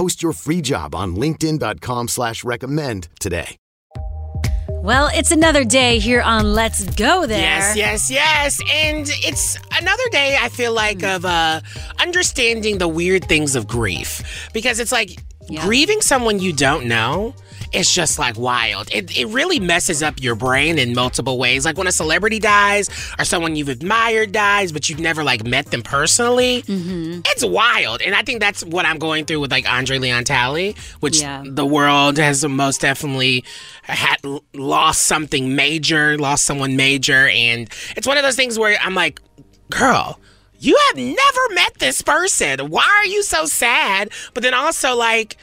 Post your free job on LinkedIn.com slash recommend today. Well, it's another day here on Let's Go There. Yes, yes, yes. And it's another day, I feel like, of uh, understanding the weird things of grief. Because it's like Yeah. grieving someone you don't know is just like wild. It, it really messes up your brain in multiple ways. Like when a celebrity dies or someone you've admired dies, but you've never like met them personally. Mm-hmm. It's wild. And I think that's what I'm going through with like Andre Leon Talley, which Yeah. the world has most definitely had lost something major, lost someone major. And it's one of those things where I'm like, girl, you have never met this person. Why are you so sad? But then also like,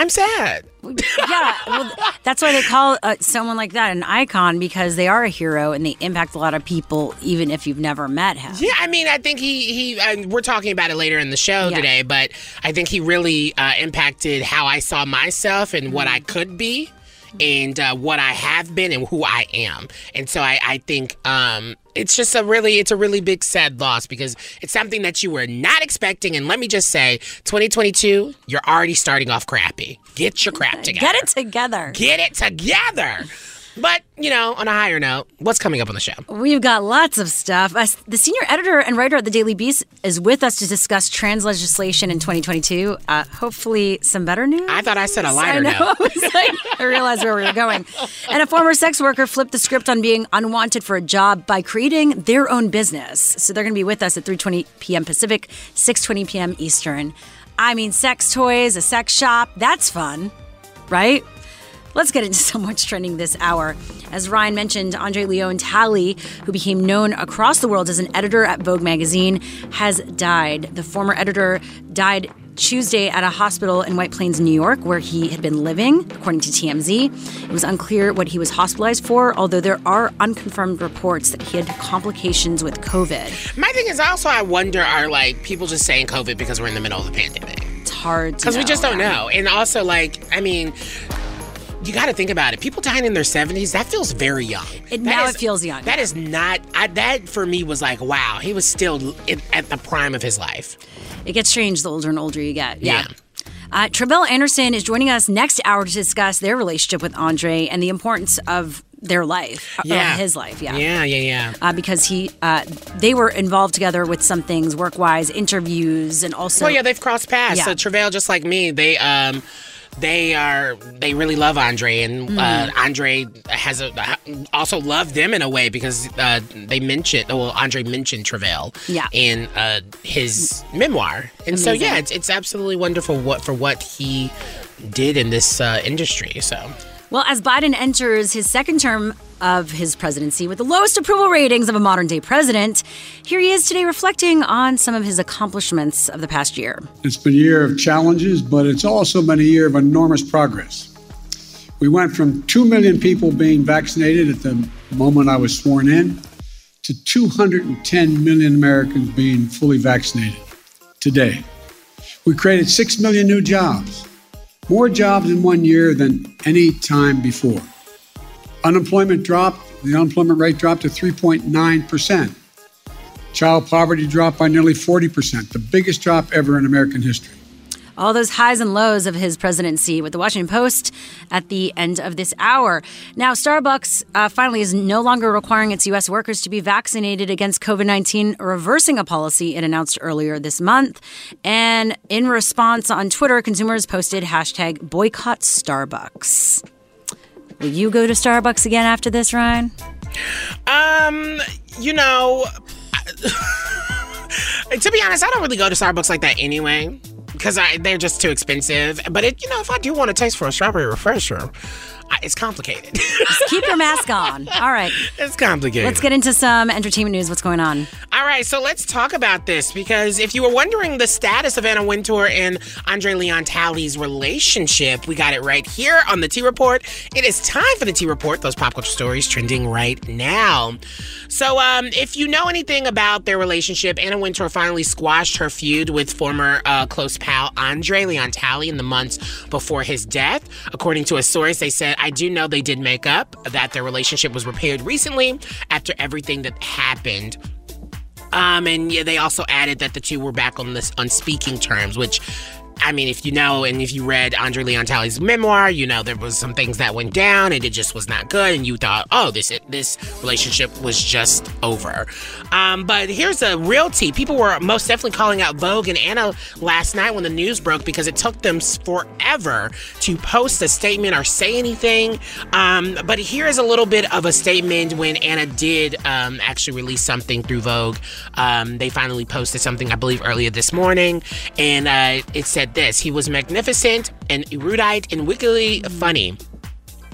I'm sad. yeah, well, that's why they call uh, someone like that an icon because they are a hero and they impact a lot of people, even if you've never met him. Yeah, I mean, I think he he. Uh, we're talking about it later in the show Yeah. today, but I think he really uh, impacted how I saw myself and what I could be, and uh, what I have been and who I am. And so I, I think um, it's just a really it's a really big sad loss because it's something that you were not expecting. And let me just say, 2022, you're already starting off crappy. Get your crap together. Get it together. Get it together. But you know, on a higher note, what's coming up on the show? We've got lots of stuff. Uh, the senior editor and writer at the Daily Beast is with us to discuss trans legislation in 2022. Uh, hopefully, some better news. I thought I said a lighter know. note. I, was like, I realized where we were going. And a former sex worker flipped the script on being unwanted for a job by creating their own business. So they're going to be with us at 3:20 p.m. Pacific, 6:20 p.m. Eastern. I mean, sex toys, a sex shop. That's fun, right? Let's get into so much trending this hour. As Ryan mentioned, Andre Leon Talley, who became known across the world as an editor at Vogue magazine, has died. The former editor died Tuesday at a hospital in White Plains, New York, where he had been living, according to TMZ. It was unclear what he was hospitalized for, although there are unconfirmed reports that he had complications with COVID. My thing is also, I wonder, are like people just saying COVID because we're in the middle of the pandemic? It's hard to Because we just don't know. And also, like, I mean, you got to think about it. People dying in their 70s, that feels very young. It- now is- it feels young. That is not, I, that for me was like, wow, he was still in, at the prime of his life. It gets strange the older and older you get. Yeah. Uh, Tre'vell Anderson is joining us next hour to discuss their relationship with Andre and the importance of their life, uh, Yeah. his life. Yeah. Yeah, yeah, yeah. Uh, because he, uh, they were involved together with some things, work-wise, interviews, and also. well, yeah, they've crossed paths. Yeah. So Tre'vell, just like me, they um they are they really love Andre, and Mm-hmm. uh, Andre has a also loved them in a way because uh, they mentioned well Andre mentioned Tre'vell Yeah. in uh, his memoir, and so yeah, it's it's absolutely wonderful what for what he did in this uh, industry. So Well, as Biden enters his second term of his presidency with the lowest approval ratings of a modern day president, here he is today reflecting on some of his accomplishments of the past year. It's been a year of challenges, but it's also been a year of enormous progress. We went from 2 million people being vaccinated at the moment I was sworn in to 210 million Americans being fully vaccinated today. We created 6 million new jobs, more jobs in one year than any time before. Unemployment dropped, the unemployment rate dropped to 3.9%. Child poverty dropped by nearly 40%, the biggest drop ever in American history. All those highs and lows of his presidency with the Washington Post at the end of this hour. Now, Starbucks uh, finally is no longer requiring its U.S. workers to be vaccinated against COVID 19, reversing a policy it announced earlier this month. And in response on Twitter, consumers posted hashtag boycott Starbucks. Will you go to Starbucks again after this, Ryan? Um, you know, to be honest, I don't really go to Starbucks like that anyway because they're just too expensive. But it, you know, if I do want a taste for a strawberry refresher, it's complicated. Just keep your mask on. All right. it's complicated. Let's get into some entertainment news. What's going on? All right, so let's talk about this because if you were wondering the status of Anna Wintour and Andre Leon Talley's relationship, we got it right here on the T Report. It is time for the T Report, those pop culture stories trending right now. So, um, if you know anything about their relationship, Anna Wintour finally squashed her feud with former uh, close pal Andre Leon Talley in the months before his death. According to a source, they said, I do know they did make up, that their relationship was repaired recently after everything that happened. Um, and yeah, they also added that the two were back on this on speaking terms, which I mean, if you know and if you read Andre Leon Talley's memoir, you know there was some things that went down and it just was not good, and you thought, oh, this this relationship was just over. Um, but here's a real tea. People were most definitely calling out Vogue and Anna last night when the news broke because it took them forever to post a statement or say anything. Um, but here is a little bit of a statement when Anna did um, actually release something through Vogue. Um, they finally posted something, I believe, earlier this morning, and uh, it said this He was magnificent and erudite and wickedly funny.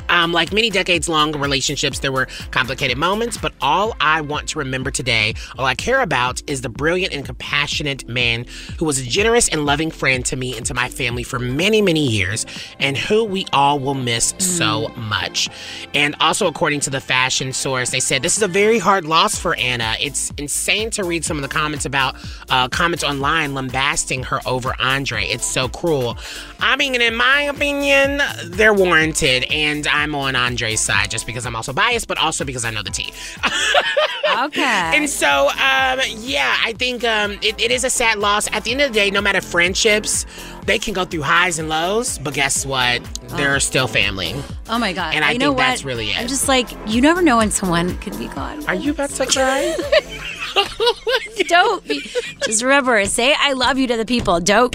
Um, like many decades long relationships, there were complicated moments, but all I want to remember today, all I care about, is the brilliant and compassionate man who was a generous and loving friend to me and to my family for many, many years, and who we all will miss mm. so much. And also, according to the fashion source, they said this is a very hard loss for Anna. It's insane to read some of the comments about uh, comments online lambasting her over Andre. It's so cruel. I mean, in my opinion, they're warranted, and I'm on Andre's side just because I'm also biased, but also because I know the tea. okay. And so, um, yeah, I think um, it, it is a sad loss. At the end of the day, no matter friendships, they can go through highs and lows, but guess what? They're oh. still family. Oh my god! And I you know think that's really it. I'm just like, you never know when someone could be gone. Are you about to cry? Don't be. Just remember, say I love you to the people. Don't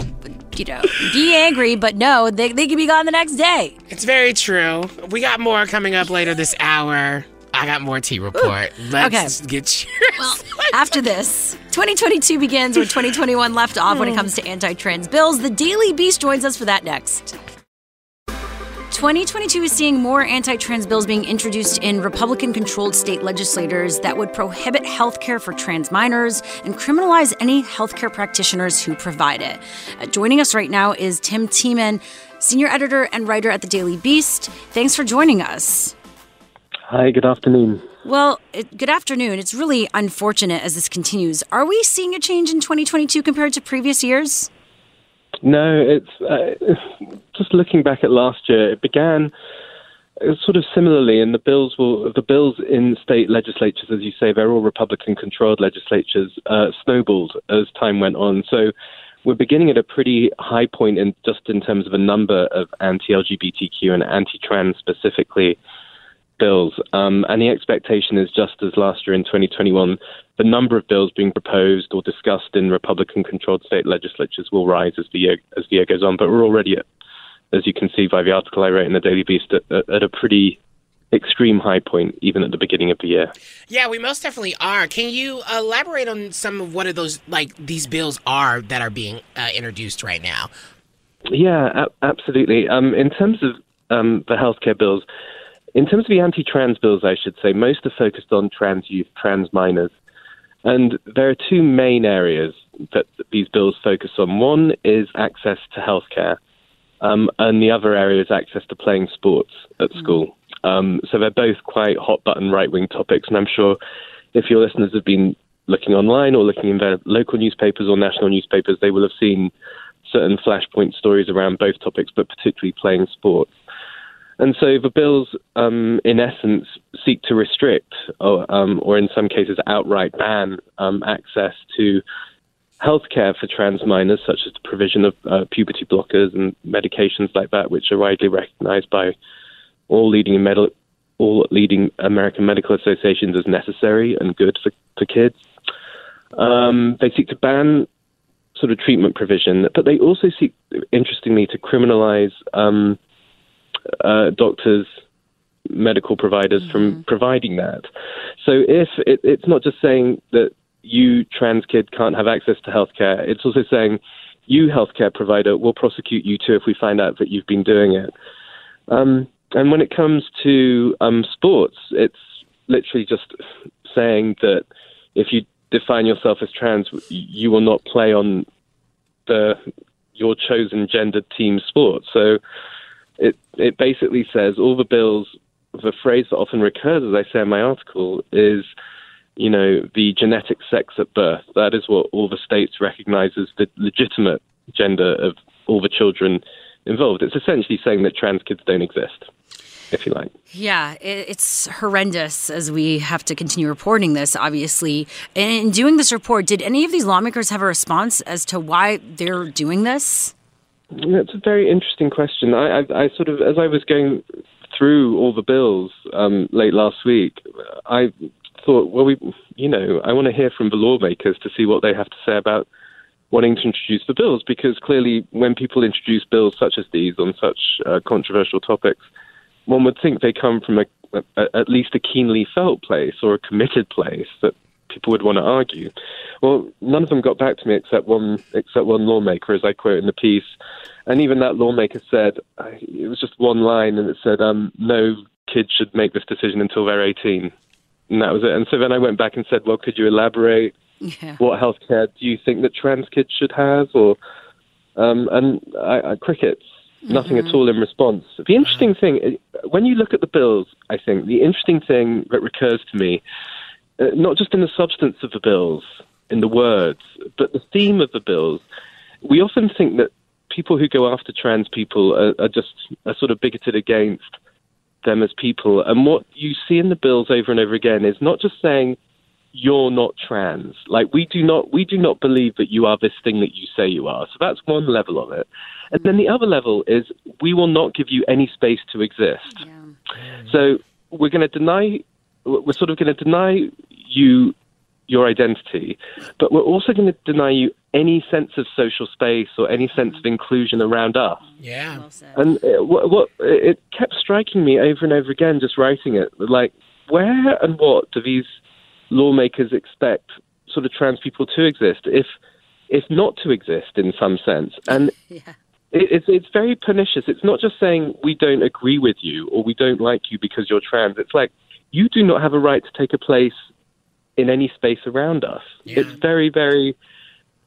you know, be angry, but no, they, they can be gone the next day. It's very true. We got more coming up later this hour. I got more T report. Ooh. Let's okay. get yours. Well, after this, 2022 begins where 2021 left off when it hmm. comes to anti trans bills. The Daily Beast joins us for that next. 2022 is seeing more anti trans bills being introduced in Republican controlled state legislators that would prohibit health care for trans minors and criminalize any health care practitioners who provide it. Uh, joining us right now is Tim Teeman, senior editor and writer at the Daily Beast. Thanks for joining us. Hi, good afternoon. Well, it, good afternoon. It's really unfortunate as this continues. Are we seeing a change in 2022 compared to previous years? No, it's uh, just looking back at last year. It began sort of similarly, and the bills will the bills in state legislatures, as you say, they're all Republican-controlled legislatures, uh, snowballed as time went on. So we're beginning at a pretty high point in just in terms of a number of anti-LGBTQ and anti-trans specifically bills. Um, and the expectation is just as last year in 2021, the number of bills being proposed or discussed in Republican-controlled state legislatures will rise as the year as the year goes on. But we're already, at, as you can see by the article I wrote in the Daily Beast, at, at a pretty extreme high point even at the beginning of the year. Yeah, we most definitely are. Can you elaborate on some of what of those like these bills are that are being uh, introduced right now? Yeah, absolutely. Um, in terms of um, the healthcare bills, in terms of the anti trans bills, I should say, most are focused on trans youth, trans minors. And there are two main areas that these bills focus on. One is access to healthcare, um, and the other area is access to playing sports at mm. school. Um, so they're both quite hot button right wing topics, and I'm sure if your listeners have been looking online or looking in their local newspapers or national newspapers, they will have seen certain flashpoint stories around both topics, but particularly playing sports. And so the bills, um, in essence, seek to restrict, or, um, or in some cases outright ban, um, access to healthcare for trans minors, such as the provision of uh, puberty blockers and medications like that, which are widely recognized by all leading med- all leading American medical associations as necessary and good for, for kids. Um, they seek to ban sort of treatment provision, but they also seek, interestingly, to criminalize um, uh, doctors medical providers from providing that. So if it, it's not just saying that you trans kid can't have access to healthcare, it's also saying you healthcare provider will prosecute you too if we find out that you've been doing it. Um, and when it comes to um, sports, it's literally just saying that if you define yourself as trans, you will not play on the your chosen gendered team sport. So it it basically says all the bills. The phrase that often recurs, as I say in my article, is you know the genetic sex at birth. That is what all the states recognize as the legitimate gender of all the children involved. It's essentially saying that trans kids don't exist, if you like. Yeah, it's horrendous as we have to continue reporting this, obviously. And in doing this report, did any of these lawmakers have a response as to why they're doing this? That's a very interesting question. I, I, I sort of, as I was going through all the bills um, late last week, I thought, well, we, you know, I want to hear from the lawmakers to see what they have to say about wanting to introduce the bills, because clearly, when people introduce bills such as these on such uh, controversial topics, one would think they come from a, a, at least a keenly felt place or a committed place that people would want to argue. Well, none of them got back to me except one except one lawmaker, as I quote in the piece. And even that lawmaker said it was just one line, and it said, um, "No kid should make this decision until they're 18." And that was it. And so then I went back and said, "Well, could you elaborate? Yeah. What healthcare do you think that trans kids should have?" Or um, and I, I, crickets. Nothing at all in response. The interesting thing, when you look at the bills, I think the interesting thing that recurs to me uh, not just in the substance of the bills, in the words, but the theme of the bills. We often think that people who go after trans people are, are just are sort of bigoted against them as people. And what you see in the bills over and over again is not just saying you're not trans. Like we do not we do not believe that you are this thing that you say you are. So that's one level of it. And then the other level is we will not give you any space to exist. So we're going to deny we're sort of going to deny you your identity, but we're also going to deny you any sense of social space or any sense of inclusion around us. Yeah. And uh, what, what it kept striking me over and over again, just writing it, like where and what do these lawmakers expect sort of trans people to exist, if if not to exist in some sense? And it, it's it's very pernicious. It's not just saying we don't agree with you or we don't like you because you're trans. It's like you do not have a right to take a place in any space around us. It's very, very,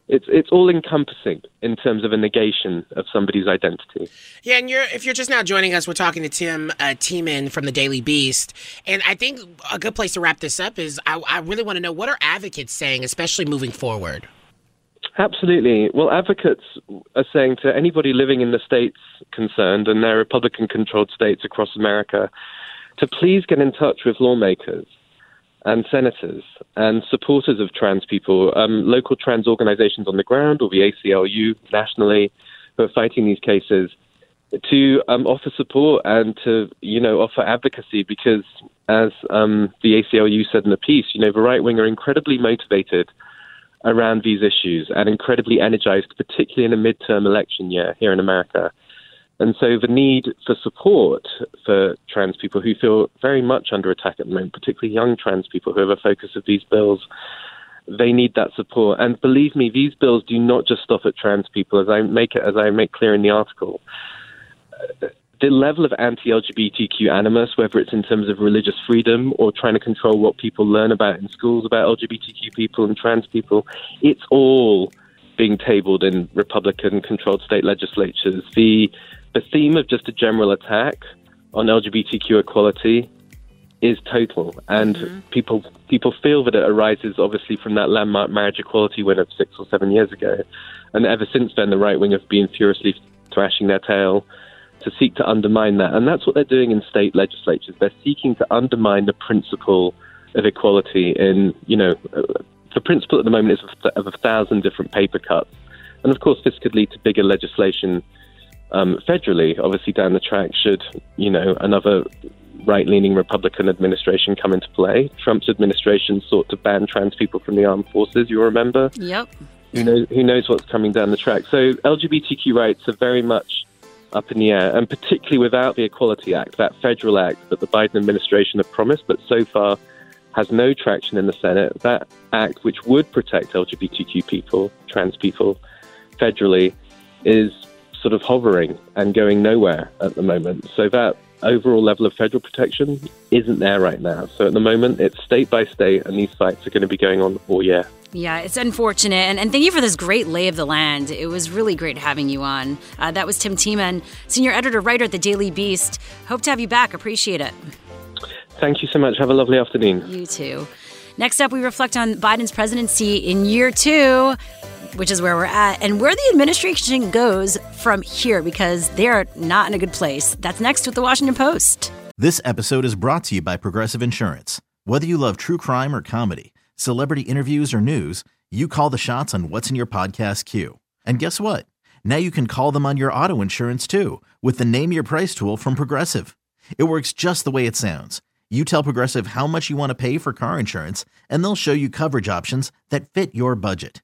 it's it's all encompassing in terms of a negation of somebody's identity. Yeah, and you're if you're just now joining us, we're talking to Tim uh, Teeman from the Daily Beast, and I think a good place to wrap this up is I, I really want to know what are advocates saying, especially moving forward. Absolutely. Well, advocates are saying to anybody living in the states concerned, and they're Republican controlled states across America, to please get in touch with lawmakers and senators and supporters of trans people, um, local trans organizations on the ground or the ACLU nationally who are fighting these cases to um, offer support and to, you know, offer advocacy because as um, the ACLU said in the piece, you know, the right wing are incredibly motivated around these issues and incredibly energized, particularly in a midterm election year here in America. And so the need for support for trans people who feel very much under attack at the moment, particularly young trans people who are the focus of these bills, they need that support. And believe me, these bills do not just stop at trans people, as I make it, as I make clear in the article. The level of anti-LGBTQ animus, whether it's in terms of religious freedom or trying to control what people learn about in schools about LGBTQ people and trans people, it's all being tabled in Republican-controlled state legislatures. The the theme of just a general attack on LGBTQ equality is total, and mm-hmm. people people feel that it arises obviously from that landmark marriage equality win of six or seven years ago, and ever since then the right wing have been furiously thrashing their tail to seek to undermine that, and that's what they're doing in state legislatures. They're seeking to undermine the principle of equality in you know. The principle at the moment is of, of a thousand different paper cuts, and of course this could lead to bigger legislation um, federally, obviously down the track, should you know another right-leaning Republican administration come into play. Trump's administration sought to ban trans people from the armed forces. You remember? Yep. Who knows? Who knows what's coming down the track? So LGBTQ rights are very much up in the air, and particularly without the Equality Act, that federal act that the Biden administration had promised, but so far has no traction in the Senate. That act, which would protect LGBTQ people, trans people, federally, is sort of hovering and going nowhere at the moment. So that overall level of federal protection isn't there right now. So at the moment, it's state by state, and these fights are going to be going on all year. Yeah, it's unfortunate. And, and thank you for this great lay of the land. It was really great having you on. Uh, that was Tim Teeman, senior editor writer at the Daily Beast. Hope to have you back. Appreciate it. Thank you so much. Have a lovely afternoon. You too. Next up, we reflect on Biden's presidency in year two, which is where we're at, and where the administration goes from here because they're not in a good place. That's next with the Washington Post. This episode is brought to you by Progressive Insurance. Whether you love true crime or comedy, celebrity interviews or news, you call the shots on what's in your podcast queue. And guess what? Now you can call them on your auto insurance too with the Name Your Price tool from Progressive. It works just the way it sounds. You tell Progressive how much you want to pay for car insurance, and they'll show you coverage options that fit your budget.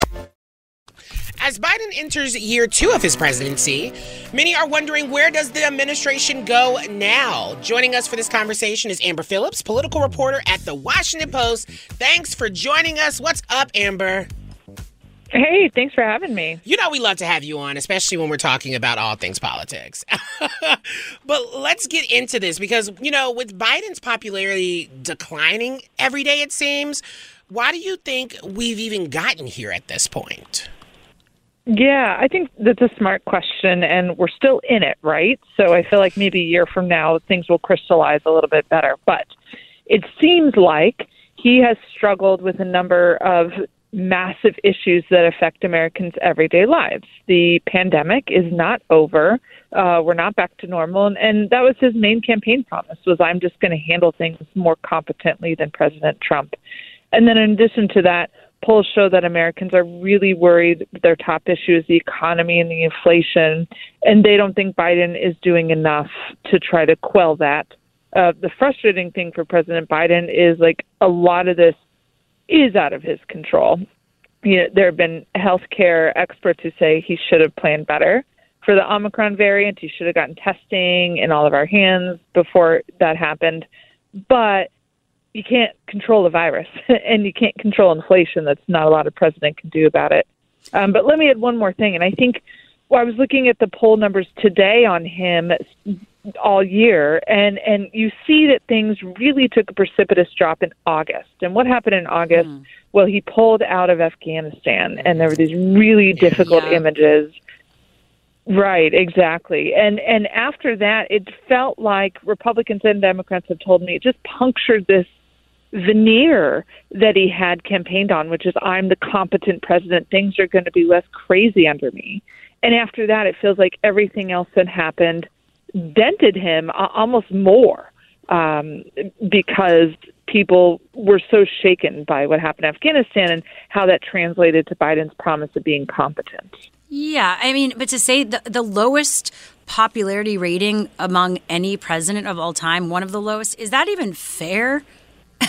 As Biden enters year two of his presidency, many are wondering where does the administration go now? Joining us for this conversation is Amber Phillips, political reporter at the Washington Post. Thanks for joining us. What's up, Amber? Hey, thanks for having me. You know, we love to have you on, especially when we're talking about all things politics. but let's get into this because, you know, with Biden's popularity declining every day, it seems, why do you think we've even gotten here at this point? Yeah, I think that's a smart question, and we're still in it, right? So I feel like maybe a year from now things will crystallize a little bit better. But it seems like he has struggled with a number of massive issues that affect Americans' everyday lives. The pandemic is not over. Uh, we're not back to normal, and, and that was his main campaign promise: was I'm just going to handle things more competently than President Trump. And then, in addition to that, polls show that Americans are really worried. Their top issue is the economy and the inflation, and they don't think Biden is doing enough to try to quell that. Uh, the frustrating thing for President Biden is like a lot of this is out of his control. You know, there have been healthcare experts who say he should have planned better for the Omicron variant. He should have gotten testing in all of our hands before that happened. But you can't control the virus and you can't control inflation. That's not a lot a president can do about it. Um, but let me add one more thing. And I think well, I was looking at the poll numbers today on him all year, and and you see that things really took a precipitous drop in August. And what happened in August? Mm. Well, he pulled out of Afghanistan, and there were these really difficult yeah. images. Right, exactly. And and after that, it felt like Republicans and Democrats have told me it just punctured this veneer that he had campaigned on, which is I'm the competent president. Things are going to be less crazy under me. And after that, it feels like everything else that happened dented him almost more um, because people were so shaken by what happened in Afghanistan and how that translated to Biden's promise of being competent. Yeah, I mean, but to say the, the lowest popularity rating among any president of all time, one of the lowest, is that even fair?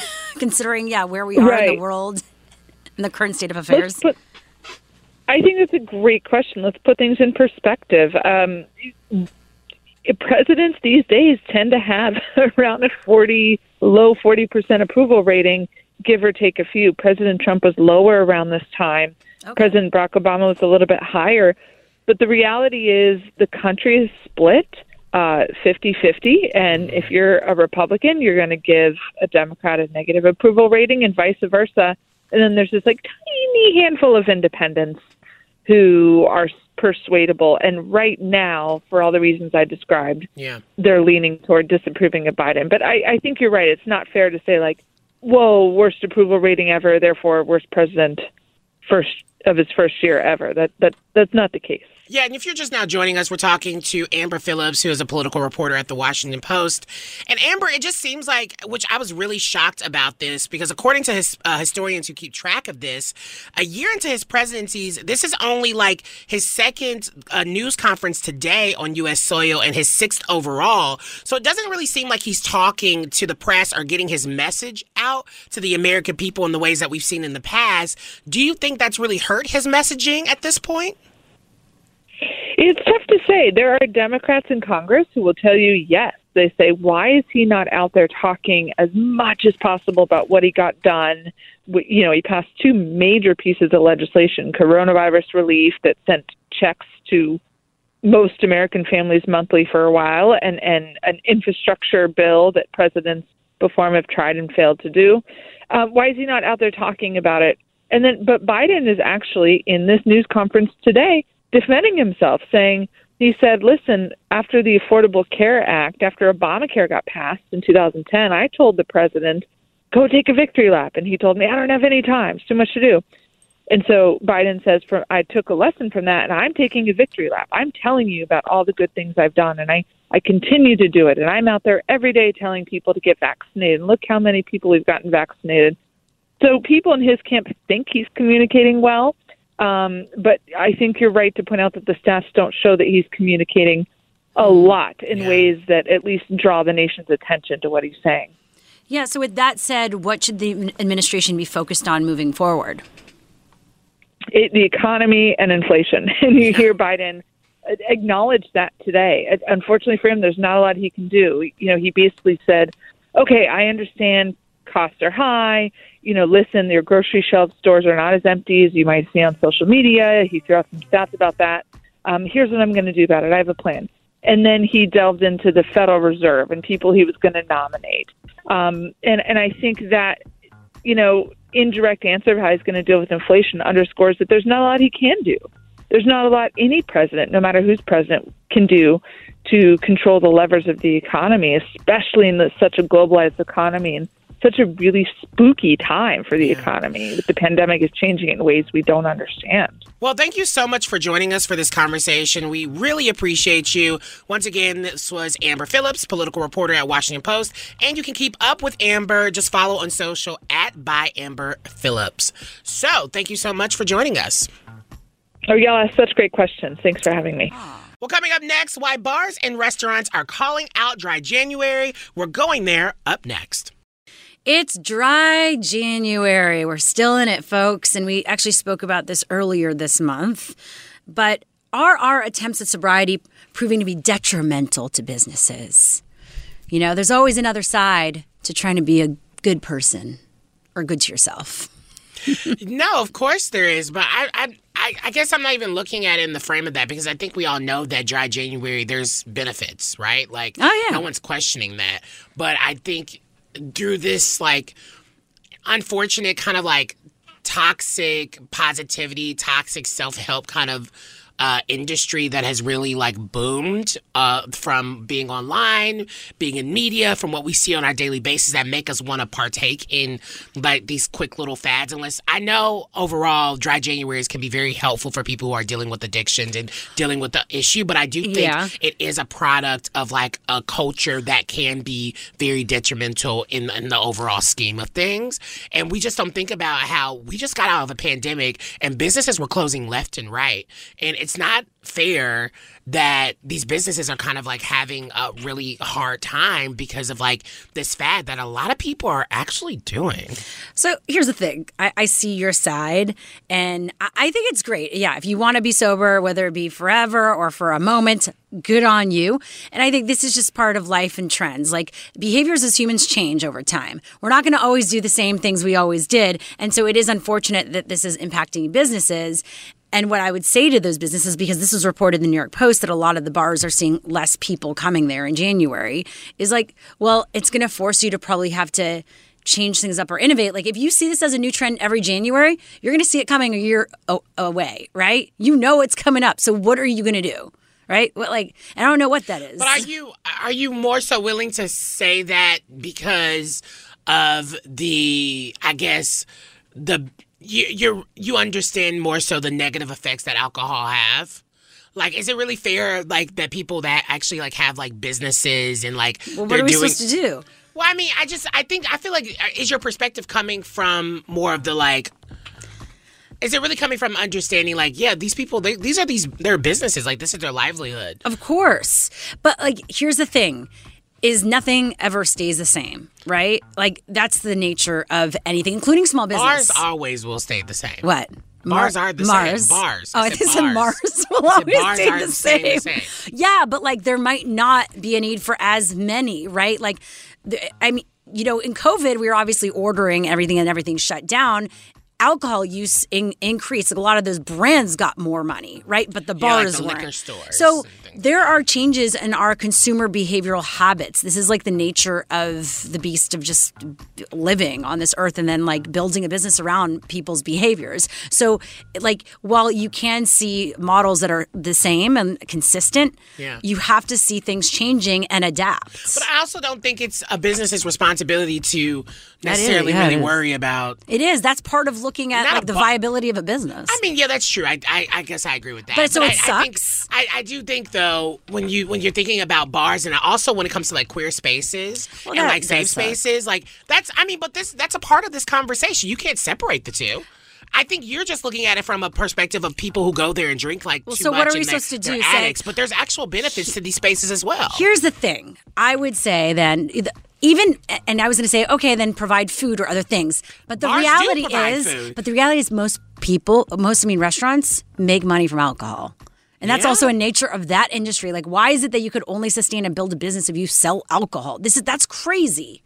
considering, yeah, where we are right. in the world and the current state of affairs? Put, I think that's a great question. Let's put things in perspective. Um, presidents these days tend to have around a 40, low 40% approval rating, give or take a few. President Trump was lower around this time. Okay. President Barack Obama was a little bit higher. But the reality is the country is split uh, 50-50 and if you're a republican you're going to give a democrat a negative approval rating and vice versa. And then there's this like tiny handful of independents who are persuadable. And right now for all the reasons i described yeah. they're leaning toward disapproving of biden. But i i think you're right. It's not fair to say like whoa worst approval rating ever therefore worst president first of his first year ever that that that's not the case yeah, and if you're just now joining us, we're talking to Amber Phillips, who is a political reporter at the Washington Post. And Amber, it just seems like, which I was really shocked about this, because according to his uh, historians who keep track of this, a year into his presidencies, this is only like his second uh, news conference today on U.S. soil and his sixth overall. So it doesn't really seem like he's talking to the press or getting his message out to the American people in the ways that we've seen in the past. Do you think that's really hurt his messaging at this point? It's tough to say. There are Democrats in Congress who will tell you yes. They say, why is he not out there talking as much as possible about what he got done? You know, he passed two major pieces of legislation coronavirus relief that sent checks to most American families monthly for a while, and, and an infrastructure bill that presidents before him have tried and failed to do. Um, why is he not out there talking about it? And then, but Biden is actually in this news conference today defending himself, saying, he said, listen, after the Affordable Care Act, after Obamacare got passed in 2010, I told the president, go take a victory lap. And he told me, I don't have any time. It's too much to do. And so Biden says, for, I took a lesson from that, and I'm taking a victory lap. I'm telling you about all the good things I've done, and I, I continue to do it. And I'm out there every day telling people to get vaccinated. And look how many people we've gotten vaccinated. So people in his camp think he's communicating well. Um, but I think you're right to point out that the stats don't show that he's communicating a mm-hmm. lot in yeah. ways that at least draw the nation's attention to what he's saying. Yeah, so with that said, what should the administration be focused on moving forward? It, the economy and inflation. And you hear Biden acknowledge that today. Unfortunately for him, there's not a lot he can do. You know, he basically said, okay, I understand costs are high. You know, listen, your grocery shelf stores are not as empty as you might see on social media. He threw out some stats about that. Um, here's what I'm going to do about it. I have a plan. And then he delved into the Federal Reserve and people he was going to nominate. Um, and and I think that you know indirect answer of how he's going to deal with inflation underscores that there's not a lot he can do. There's not a lot any president, no matter who's president, can do to control the levers of the economy, especially in the, such a globalized economy and such a really spooky time for the yeah. economy. The pandemic is changing in ways we don't understand. Well, thank you so much for joining us for this conversation. We really appreciate you. Once again, this was Amber Phillips, political reporter at Washington Post. And you can keep up with Amber. Just follow on social at by Amber Phillips. So thank you so much for joining us. Oh, y'all asked such great questions. Thanks for having me. Ah. Well, coming up next, why bars and restaurants are calling out dry January. We're going there up next. It's dry January. We're still in it, folks. And we actually spoke about this earlier this month. But are our attempts at sobriety proving to be detrimental to businesses? You know, there's always another side to trying to be a good person or good to yourself. no, of course there is. But I, I, I, guess I'm not even looking at it in the frame of that because I think we all know that dry January, there's benefits, right? Like, oh, yeah. no one's questioning that. But I think through this like unfortunate kind of like toxic positivity, toxic self help kind of uh, industry that has really like boomed uh, from being online, being in media, from what we see on our daily basis that make us want to partake in like these quick little fads. Unless I know overall, dry Januaries can be very helpful for people who are dealing with addictions and dealing with the issue. But I do think yeah. it is a product of like a culture that can be very detrimental in, in the overall scheme of things. And we just don't think about how we just got out of a pandemic and businesses were closing left and right. And it's it's not fair that these businesses are kind of like having a really hard time because of like this fad that a lot of people are actually doing. So here's the thing I, I see your side, and I, I think it's great. Yeah, if you want to be sober, whether it be forever or for a moment, good on you. And I think this is just part of life and trends. Like behaviors as humans change over time. We're not going to always do the same things we always did. And so it is unfortunate that this is impacting businesses. And what I would say to those businesses, because this was reported in the New York Post that a lot of the bars are seeing less people coming there in January, is like, well, it's going to force you to probably have to change things up or innovate. Like if you see this as a new trend every January, you're going to see it coming a year away, right? You know it's coming up. So what are you going to do? Right? Like I don't know what that is. But are you are you more so willing to say that because of the I guess the you you you understand more so the negative effects that alcohol have? Like, is it really fair, like, that people that actually like have like businesses and like well, what are we doing? supposed to do? Well, I mean, I just I think I feel like uh, is your perspective coming from more of the like. Is it really coming from understanding, like, yeah, these people, they, these are these their businesses, like, this is their livelihood. Of course. But like here's the thing is nothing ever stays the same, right? Like that's the nature of anything, including small business. Bars always will stay the same. What? Bars are the Mars. same. Bars. Oh, I I said Mars will always bars stay the the same, the same. same. Yeah, but like there might not be a need for as many, right? Like, I mean, you know, in COVID, we were obviously ordering everything and everything shut down. Alcohol use in, increased. Like a lot of those brands got more money, right? But the Yeah, like bars the weren't. So there are changes in our consumer behavioral habits. This is like the nature of the beast of just living on this earth and then like building a business around people's behaviors. So, like, while you can see models that are the same and consistent, Yeah. you have to see things changing and adapt. But I also don't think it's a business's responsibility to necessarily yeah, really worry about. It is. That's part of looking at like the bu- viability of a business. I mean, yeah, that's true. I, I, I guess I agree with that. But so it I, I think- sucks. I, I do think though when you when you're thinking about bars and also when it comes to like queer spaces Well, and that like safe spaces, like that's I mean, but this that's a part of this conversation. You can't separate the two. I think you're just looking at it from a perspective of people who go there and drink like Well, too so what are we supposed to do? Say- Addicts, but there's actual benefits to these spaces as well. Here's the thing. I would say then even and I was going to say okay then provide food or other things. But the Bars reality is food. but the reality is most people most I mean restaurants make money from alcohol. And that's Yeah. also a nature of that industry. Like why is it that you could only sustain and build a business if you sell alcohol? This is that's crazy.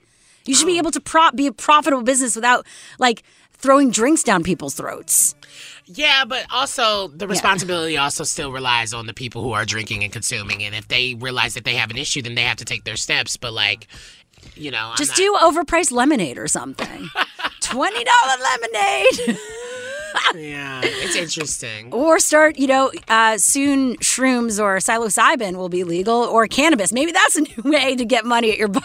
You should Oh. be able to prop be a profitable business without like throwing drinks down people's throats. Yeah, but also the responsibility also still relies on the people who are drinking and consuming. And if they realize that they have an issue, then they have to take their steps. But like, you know, I'm Just not- do overpriced lemonade or something. Twenty dollar lemonade. Yeah, it's interesting. or start, you know, uh, soon shrooms or psilocybin will be legal, or cannabis. Maybe that's a new way to get money at your bars.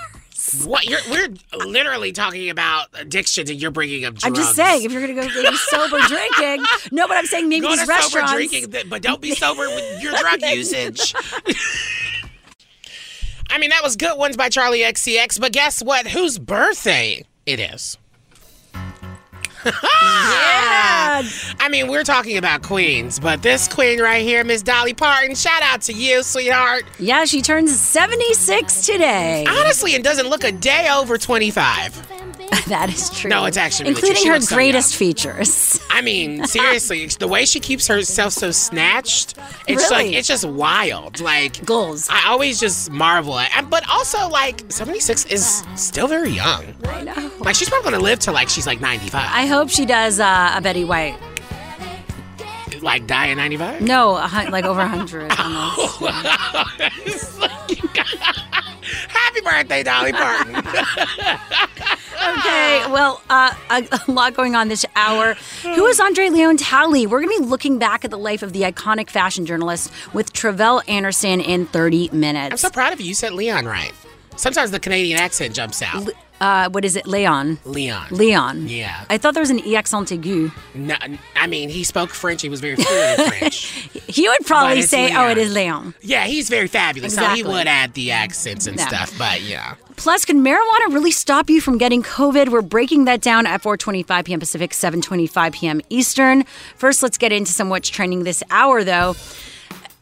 What you're we're literally talking about addiction, and you're bringing up drugs. I'm just saying, if you're going to go maybe sober drinking, no, but I'm saying maybe Go these to sober restaurants. drinking, but don't be sober with your drug usage. I mean, that was good ones by Charli XCX, but guess what? Whose birthday it is? Yeah. I mean, we're talking about queens, but this queen right here, Miss Dolly Parton, shout out to you, sweetheart. Yeah, she turns 76 today. Honestly, and doesn't look a day over 25. that is true. No, it's actually really including her greatest features. I mean, seriously, the way she keeps herself so snatched, it's like it's just wild. Like Goals. I always just marvel at, and- but also like 76 is still very young. I know. Like she's probably gonna live till like she's like 95. I hope she does uh, a Betty White. like die at 95. No, like over 100. almost. Happy birthday, Dolly Parton. Okay, well, uh, a, a lot going on this hour. Who is Andre Leon Talley? We're going to be looking back at the life of the iconic fashion journalist with Tre'vell Anderson in 30 minutes. I'm so proud of you. You said Leon right. Sometimes the Canadian accent jumps out. Uh, what is it? Leon. Leon. Leon. Yeah. I thought there was an E accent aigu. No, I mean, he spoke French. He was very fluent in French. He would probably say, "Oh, it is Leon. Yeah, he's very fabulous. So Exactly. he would add the accents and stuff. But yeah. Plus, can marijuana really stop you from getting COVID? We're breaking that down at 4:25 p.m. Pacific, 7:25 p.m. Eastern. First, let's get into some what's trending this hour, though.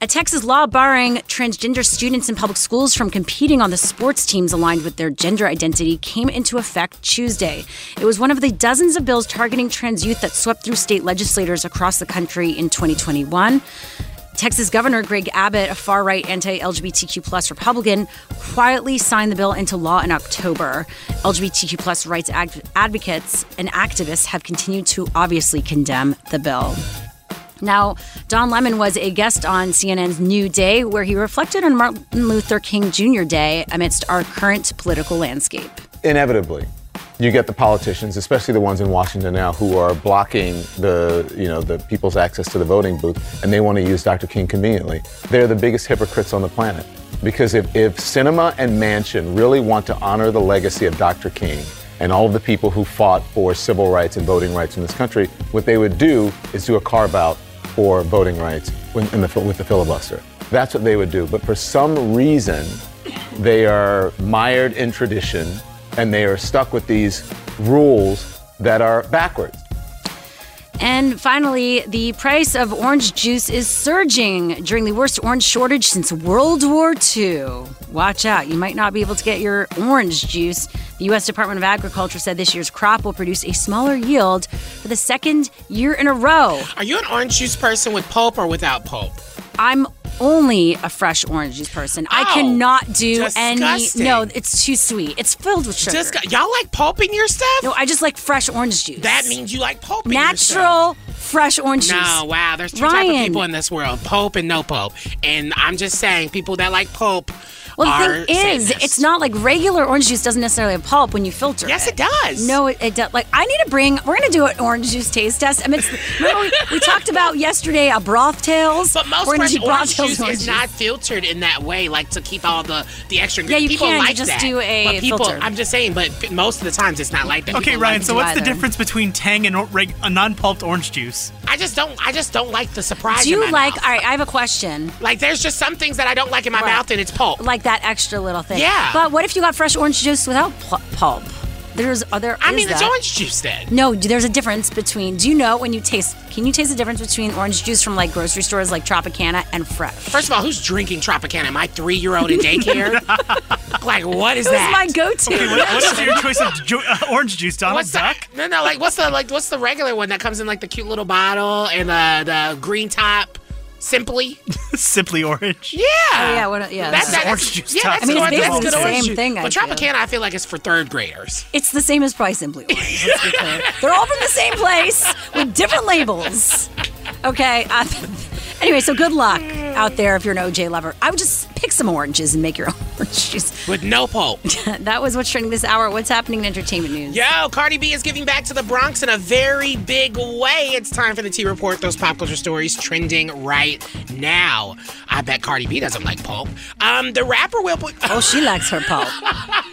A Texas law barring transgender students in public schools from competing on the sports teams aligned with their gender identity came into effect Tuesday. It was one of the dozens of bills targeting trans youth that swept through state legislators across the country in 2021. Texas Governor Greg Abbott, a far right anti LGBTQ plus Republican, quietly signed the bill into law in October. LGBTQ plus rights ad- advocates and activists have continued to obviously condemn the bill. Now, Don Lemon was a guest on CNN's New Day, where he reflected on Martin Luther King Jr. Day amidst our current political landscape. inevitably you get the politicians especially the ones in washington now who are blocking the you know the people's access to the voting booth and they want to use dr king conveniently they're the biggest hypocrites on the planet because if, if Sinema and Manchin really want to honor the legacy of dr king and all of the people who fought for civil rights and voting rights in this country what they would do is do a carve out for voting rights the, with the filibuster that's what they would do but for some reason they are mired in tradition and they are stuck with these rules that are backwards. And finally, the price of orange juice is surging during the worst orange shortage since World War II. Watch out, you might not be able to get your orange juice. The U.S. Department of Agriculture said this year's crop will produce a smaller yield for the second year in a row. Are you an orange juice person with pulp or without pulp? I'm only a fresh orange juice person. I Oh, cannot do any. No, it's too sweet. It's filled with sugar. Disgu- y'all like pulp in your stuff? no, I just like fresh orange juice. That means you like pulp in your stuff. natural, fresh orange juice. No, wow. There's two types Ryan. of people in this world: pulp and no pulp. And I'm just saying, people that like pulp Well, are the thing is, Satanists. it's not like regular orange juice doesn't necessarily have pulp when you filter Yes, it. it does. No, it, it does. Like, I need to bring, we're going to do an orange juice taste test. I mean, it's, we, we talked about yesterday a broth tails? But most We're gonna fresh do broth orange tails juice orange is not filtered in that way, like to keep all the the extra. Yeah, you people can, you like just that. do a but people, filter. I'm just saying, but most of the times it's not like that. Okay, People Ryan. like So to- what's the difference between Tang and reg- a non-pulped orange juice? I just don't. I just don't like the surprise. Do you in my like, mouth. all right, I have a question. Like, there's just some things that I don't like in my Right. mouth, and it's pulp. Like that extra little thing. Yeah. But what if you got fresh orange juice without pu- pulp? There's other. I mean, it's that. orange juice then. No, there's a difference between. Do you know when you taste? Can you taste the difference between orange juice from like grocery stores like Tropicana and fresh? First of all, who's drinking Tropicana? My three-year-old in daycare. like, what is This is that? my go-to. Okay, what, what is your choice of ju- uh, orange juice, Donald What's the, Duck? no, no, like what's the like what's the regular one that comes in like the cute little bottle and the the green top? Simply, Simply orange. yeah, Oh, yeah, what, yeah. That's, this that's orange juice Yeah, that's I mean, it's good- that's good the orange same juice. thing, I But feel. Tropicana, I feel like it's for third graders. It's the same as Probably Simply Orange. Let's be clear. They're all from the same place with different labels. Okay. Uh, anyway, so good luck out there if you're an OJ lover. I would just pick some oranges and make your own orange juice. With no pulp. that was what's trending this hour. What's happening in entertainment news? Yo, Cardi B is giving back to the Bronx in a very big way. It's time for the T Report, those pop culture stories trending right now. I bet Cardi B doesn't like pulp. Um, the rapper will put. Oh, she likes her pulp.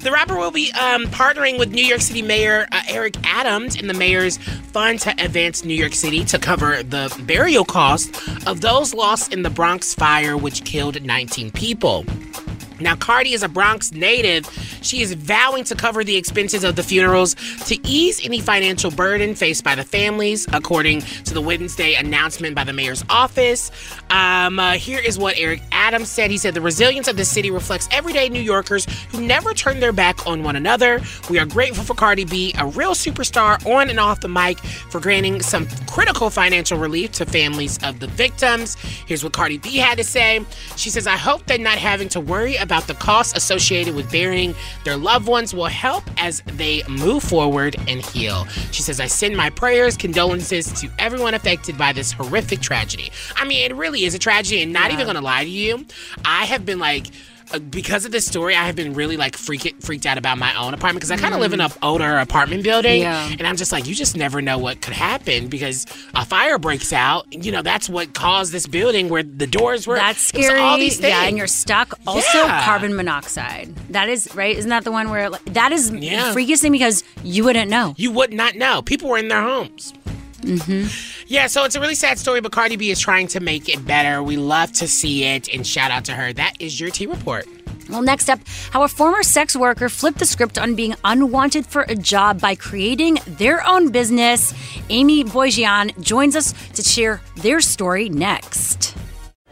The rapper will be um, partnering with New York City Mayor uh, Eric Adams in the mayor's fund to advance New York City to cover the burial costs of those lost in the Bronx fire, which killed 19 people. Now, Cardi is a Bronx native. She is vowing to cover the expenses of the funerals to ease any financial burden faced by the families, according to the Wednesday announcement by the mayor's office. Um, uh, here is what Eric Adams said. He said, The resilience of the city reflects everyday New Yorkers who never turn their back on one another. We are grateful for Cardi B, a real superstar on and off the mic, for granting some critical financial relief to families of the victims. Here's what Cardi B had to say. She says, I hope that not having to worry about the costs associated with burying their loved ones will help as they move forward and heal. She says, I send my prayers, condolences to everyone affected by this horrific tragedy. I mean, it really is a tragedy, and not even gonna lie to you, I have been like, Uh, because of this story, I have been really like freaked freaked out about my own apartment because I kind of live in an mm. older apartment building, Yeah. and I'm just like, you just never know what could happen because a fire breaks out. You know, that's what caused this building where the doors were. That's scary. All these things. Yeah, and you're stuck. Also, Yeah. carbon monoxide. That is right. Isn't that the one where like, that is Yeah. the freakiest thing because you wouldn't know. You would not know. People were in their homes. Mm-hmm. Yeah, so it's a really sad story, but Cardi B is trying to make it better. We love to see it, and shout out to her. That is your T report. Well, next up, how a former sex worker flipped the script on being unwanted for a job by creating their own business. Amy Boyajan joins us to share their story next.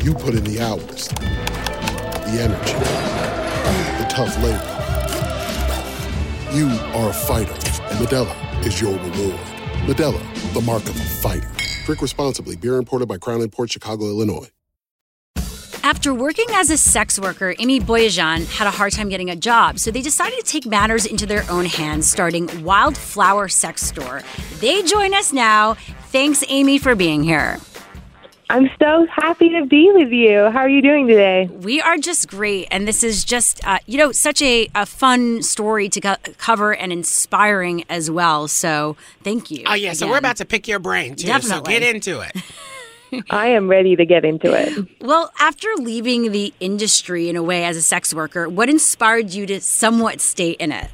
You put in the hours, the energy, the tough labor. You are a fighter, and Modelo is your reward. Modelo, the mark of a fighter. Drink responsibly. Beer imported by Crown Port Chicago, Illinois. After working as a sex worker, Amy Boyajan had a hard time getting a job, so they decided to take matters into their own hands, starting Wildflower Sex Store. They join us now. Thanks, Amy, for being here. I'm so happy to be with you. How are you doing today? We are just great, and this is just, uh, you know, such a, a fun story to co- cover and inspiring as well. So, thank you. Oh yeah, so we're about to pick your brain too. So Definitely. get into it. I am ready to get into it. Well, after leaving the industry in a way as a sex worker, what inspired you to somewhat stay in it?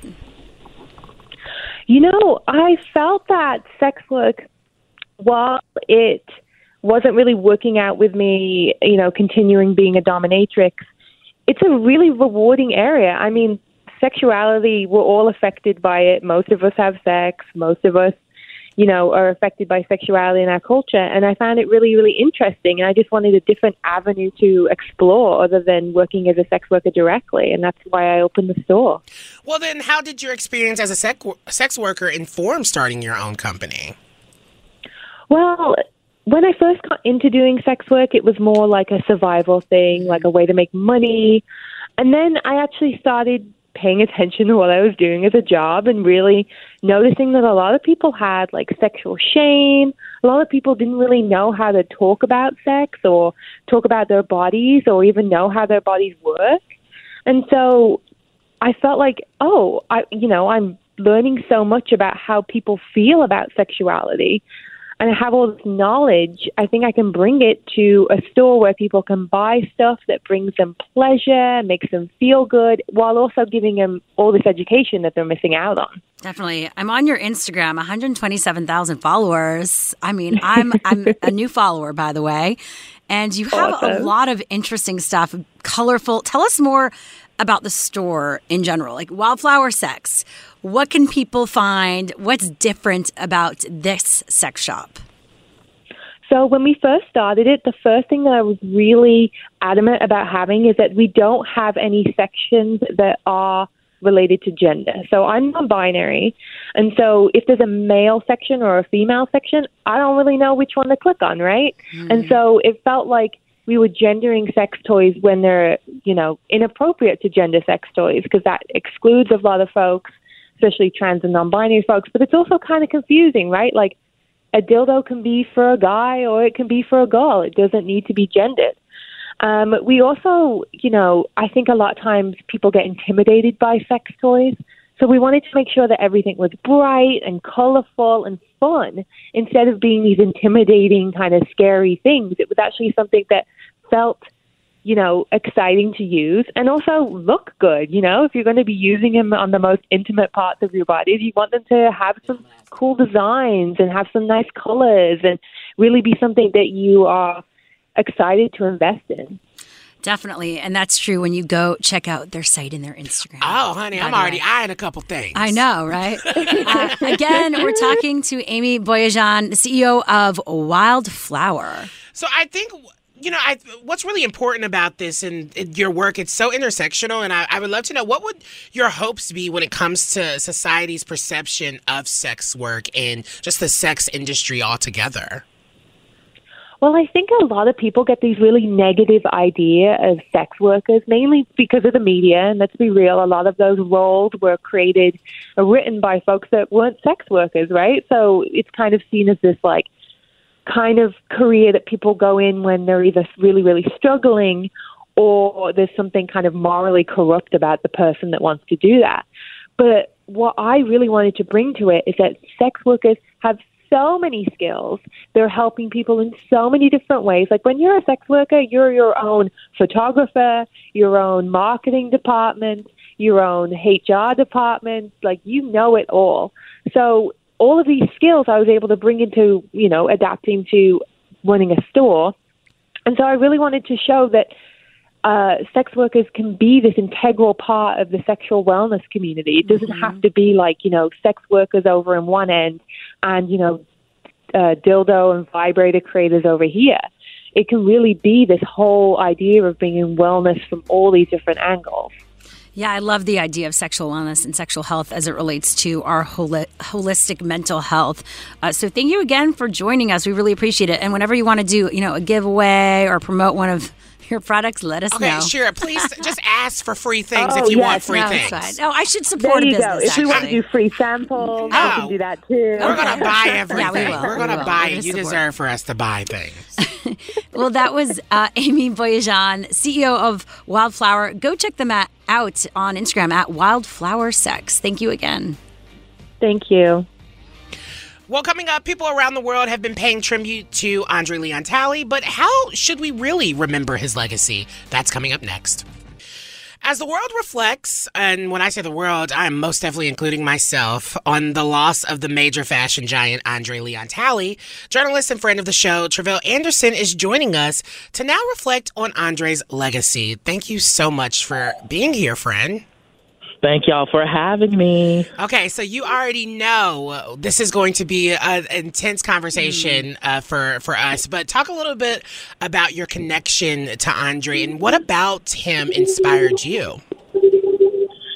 You know, I felt that sex work, while it wasn't really working out with me, you know, continuing being a dominatrix, it's a really rewarding area. I mean, sexuality, we're all affected by it. Most of us have sex. Most of us, you know, are affected by sexuality in our culture. And I found it really, really interesting. And I just wanted a different avenue to explore other than working as a sex worker directly. And that's why I opened the store. Well, then, how did your experience as a sec- sex worker inform starting your own company? Well, when I first got into doing sex work, it was more like a survival thing, like a way to make money. And then I actually started paying attention to what I was doing as a job and really noticing that a lot of people had like sexual shame. A lot of people didn't really know how to talk about sex or talk about their bodies or even know how their bodies work. And so I felt like, oh, I you know, I'm learning so much about how people feel about sexuality and I have all this knowledge, I think I can bring it to a store where people can buy stuff that brings them pleasure, makes them feel good, while also giving them all this education that they're missing out on. Definitely. I'm on your Instagram, 127,000 followers. I mean, I'm I'm a new follower by the way. And you have a lot of interesting stuff, colorful. Tell us more about the store in general. Like Wildflower Sex. What can people find? What's different about this sex shop? So when we first started it, the first thing that I was really adamant about having is that we don't have any sections that are related to gender. So I'm non-binary, and so if there's a male section or a female section, I don't really know which one to click on, right? And hmm. so it felt like we were gendering sex toys when they're, you know, inappropriate to gender sex toys because that excludes a lot of folks, especially trans and non-binary folks. But it's also kind of confusing, right? Like a dildo can be for a guy or it can be for a girl. It doesn't need to be gendered. Um, we also, you know, I think a lot of times people get intimidated by sex toys. So we wanted to make sure that everything was bright and colorful and fun instead of being these intimidating kind of scary things. It was actually something that felt, you know, exciting to use and also look good. You know, if you're going to be using them on the most intimate parts of your body, you want them to have some cool designs and have some nice colors and really be something that you are excited to invest in. Definitely. And that's true when you go check out their site and their Instagram. Oh, honey, I'm already way. eyeing a couple things. I know, right? uh, again, we're talking to Amy Boyajan, the CEO of Wildflower. So I think you know, I what's really important about this and, your work, it's so intersectional, and I, I would love to know what would your hopes be when it comes to society's perception of sex work and just the sex industry altogether. Well, I think a lot of people get these really negative idea of sex workers, mainly because of the media. And let's be real, a lot of those roles were created, or written by folks that weren't sex workers, right? So it's kind of seen as this like kind of career that people go in when they're either really, really struggling or there's something kind of morally corrupt about the person that wants to do that. But what I really wanted to bring to it is that sex workers have so many skills. They're helping people in so many different ways. Like when you're a sex worker, you're your own photographer, your own marketing department, your own HR department. Like you know it all. So all of these skills I was able to bring into, you know, adapting to running a store. And so I really wanted to show that uh, sex workers can be this integral part of the sexual wellness community. It doesn't have to be like, you know, sex workers over in one end and, you know, uh, dildo and vibrator creators over here. It can really be this whole idea of bringing wellness from all these different angles. Yeah, I love the idea of sexual wellness and sexual health as it relates to our holi- holistic mental health. Uh, so thank you again for joining us. We really appreciate it. And whenever you want to do, you know, a giveaway or promote one of your products, let us Okay, know. Okay, sure. Please just ask for free things Oh, if you yes, want free no, things. it's fine. No, I should support there a you business. go. If we want to do free samples, we Oh. can do that too. We're gonna buy everything. Yeah, we will. We're gonna will. buy it. You support. deserve for us to buy things. Well, that was uh, Amy Boyajan, CEO of Wildflower. Go check them at, out on Instagram at Wildflower Sex. Thank you again. Thank you. Well, coming up, people around the world have been paying tribute to Andre Leon Talley, but how should we really remember his legacy? That's coming up next. As the world reflects, and when I say the world, I'm most definitely including myself, on the loss of the major fashion giant Andre Leon Talley, journalist and friend of the show, Tre'vell Anderson, is joining us to now reflect on Andre's legacy. Thank you so much for being here, friend. Thank y'all for having me. Okay, so you already know this is going to be an intense conversation uh, for for us. But talk a little bit about your connection to Andre and what about him inspired you.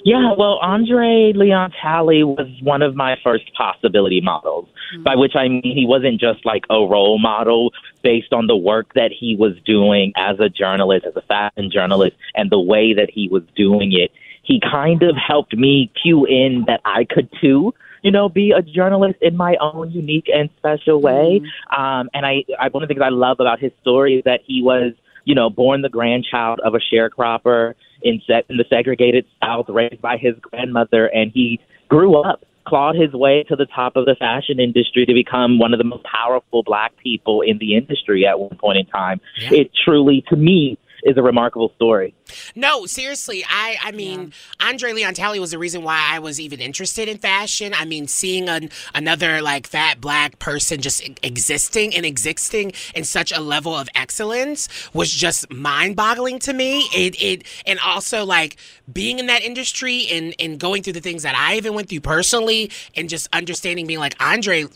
Yeah, well, Andre Leon Talley was one of my first possibility models, by which I mean he wasn't just like a role model based on the work that he was doing as a journalist, as a fashion journalist, and the way that he was doing it. He kind of helped me cue in that I could too. You know, be a journalist in my own unique and special way. Um, and I, I, one of the things I love about his story is that he was, you know, born the grandchild of a sharecropper in, se- in the segregated South, raised by his grandmother, and he grew up, clawed his way to the top of the fashion industry to become one of the most powerful black people in the industry at one point in time. It truly, to me, is a remarkable story. No, seriously, I I mean, Andre Leon Talley was the reason why I was even interested in fashion. I mean, seeing an, another like fat black person just existing and existing in such a level of excellence was just mind-boggling to me. It it and also like being in that industry and and going through the things that I even went through personally and just understanding being like Andre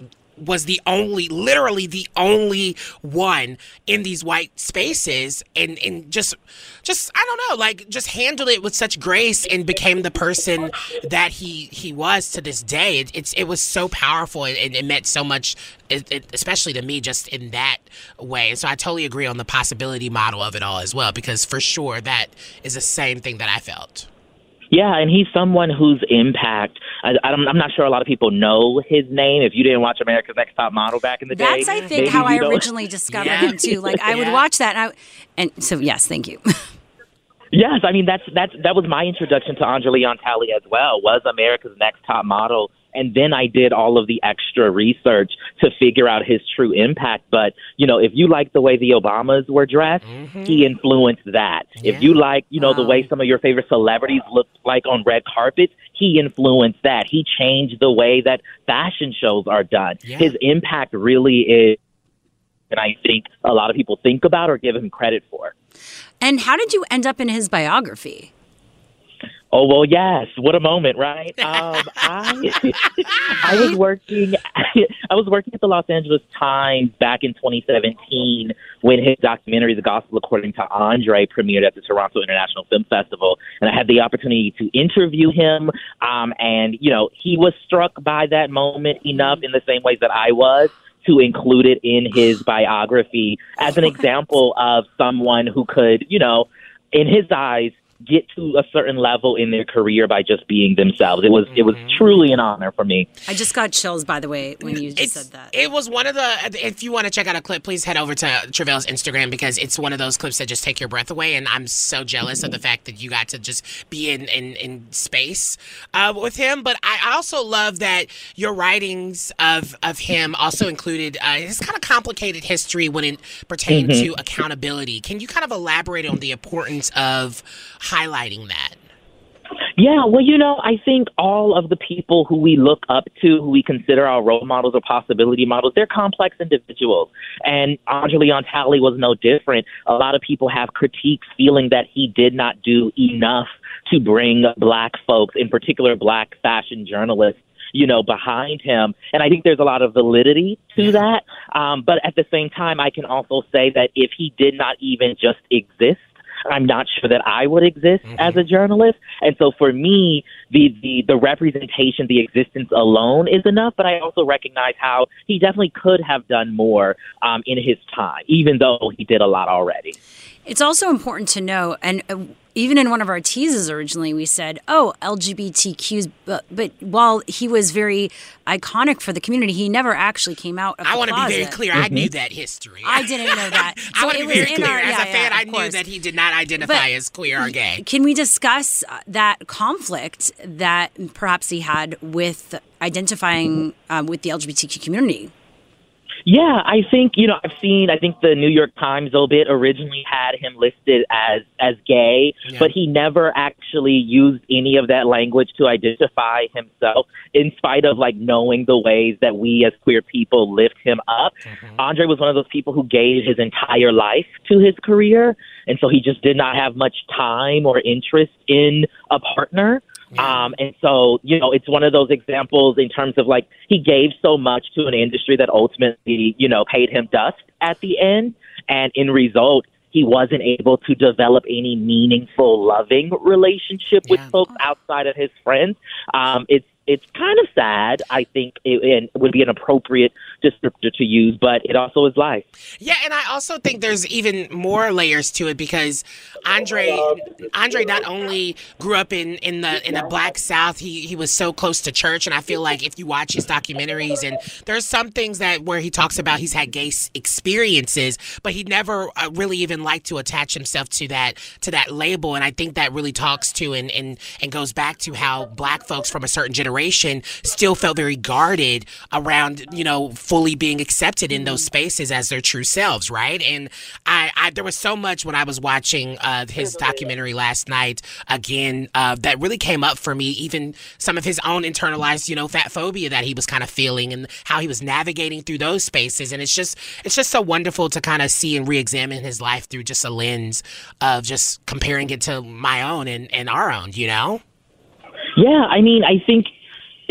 was the only, literally the only one in these white spaces, and and just, just I don't know, like just handled it with such grace and became the person that he he was to this day. It, it's it was so powerful and, it meant so much, it, it, especially to me, just in that way. And so I totally agree on the possibility model of it all as well, because for sure that is the same thing that I felt. Yeah, and he's someone whose impact I, I'm, I'm not sure a lot of people know his name. If you didn't watch America's Next Top Model back in the day, That's, I think, how I don't- originally discovered Yeah. him too. Like I would watch that, and, I, and so yes, thank you. Yes, I mean that's that's that was my introduction to Andre Leon Talley as well. Was America's Next Top Model, and then I did all of the extra research to figure out his true impact. But you know, if you like the way the Obamas were dressed, mm-hmm. he influenced that. If you like, you know, the way some of your favorite celebrities look like on red carpets, he influenced that. He changed the way that fashion shows are done. His impact really is, and I think a lot of people think about or give him credit for. and how did you end up in his biography? Oh well, yes. What a moment, right? Um, I I was working I was working at the Los Angeles Times back in 2017 when his documentary "The Gospel According to Andre" premiered at the Toronto International Film Festival, and I had the opportunity to interview him. Um, and you know, he was struck by that moment enough in the same ways that I was to include it in his biography as an example of someone who could, you know, in his eyes, get to a certain level in their career by just being themselves. It was it was truly an honor for me. I just got chills, by the way, when you just said that. It was one of the. If you want to check out a clip, please head over to Tre'vell's Instagram because it's one of those clips that just take your breath away. And I'm so jealous of the fact that you got to just be in in, in space uh, with him. But I also love that your writings of of him also included uh, his kind of complicated history when it pertained Mhm. to accountability. Can you kind of elaborate on the importance of highlighting that? Yeah, well, you know, I think all of the people who we look up to, who we consider our role models or possibility models, they're complex individuals. And Andre Leon Talley was no different. A lot of people have critiques feeling that he did not do enough to bring black folks, in particular black fashion journalists, you know, behind him. And I think there's a lot of validity to that. Um, but at the same time, I can also say that if he did not even just exist, I'm not sure that I would exist as a journalist. And so for me, the, the, the representation, the existence alone is enough. But I also recognize how he definitely could have done more um, in his time, even though he did a lot already. It's also important to know, and uh, even in one of our teases originally, we said, "Oh, LGBTQs," but, but while he was very iconic for the community, he never actually came out. Of I want to be very closet. clear. I knew that history. I didn't know that. I So want to it be very clear. our- As a fan, yeah, I knew course. that he did not identify But- as queer or gay. Can we discuss uh, that conflict that perhaps he had with identifying um, with the LGBTQ community? Yeah, I think you know I've seen. I think the New York Times obit originally had him listed as as gay, but he never actually used any of that language to identify himself. In spite of like knowing the ways that we as queer people lift him up, mm-hmm. Andre was one of those people who gave his entire life to his career, and so he just did not have much time or interest in a partner. Um, and so, you know, it's one of those examples in terms of like he gave so much to an industry that ultimately, you know, paid him dust at the end. And in result, he wasn't able to develop any meaningful, loving relationship with folks outside of his friends. Um, it's it's kind of sad. I think it, and would be an appropriate descriptor to use, but it also is life. Yeah, and I also think there's even more layers to it because Andre Andre not only grew up in, in the in the black South, he he was so close to church, and I feel like if you watch his documentaries, and there's some things that where he talks about he's had gay experiences, but he never uh, really even liked to attach himself to that to that label, and I think that really talks to and and and goes back to how black folks from a certain generation still felt very guarded around you know fully being accepted in those spaces as their true selves, right? And I, I there was so much when I was watching uh, his documentary last night again uh, that really came up for me. Even some of his own internalized, you know, fat phobia that he was kind of feeling and how he was navigating through those spaces. And it's just it's just so wonderful to kind of see and re-examine his life through just a lens of just comparing it to my own and, and our own, you know. Yeah, I mean, I think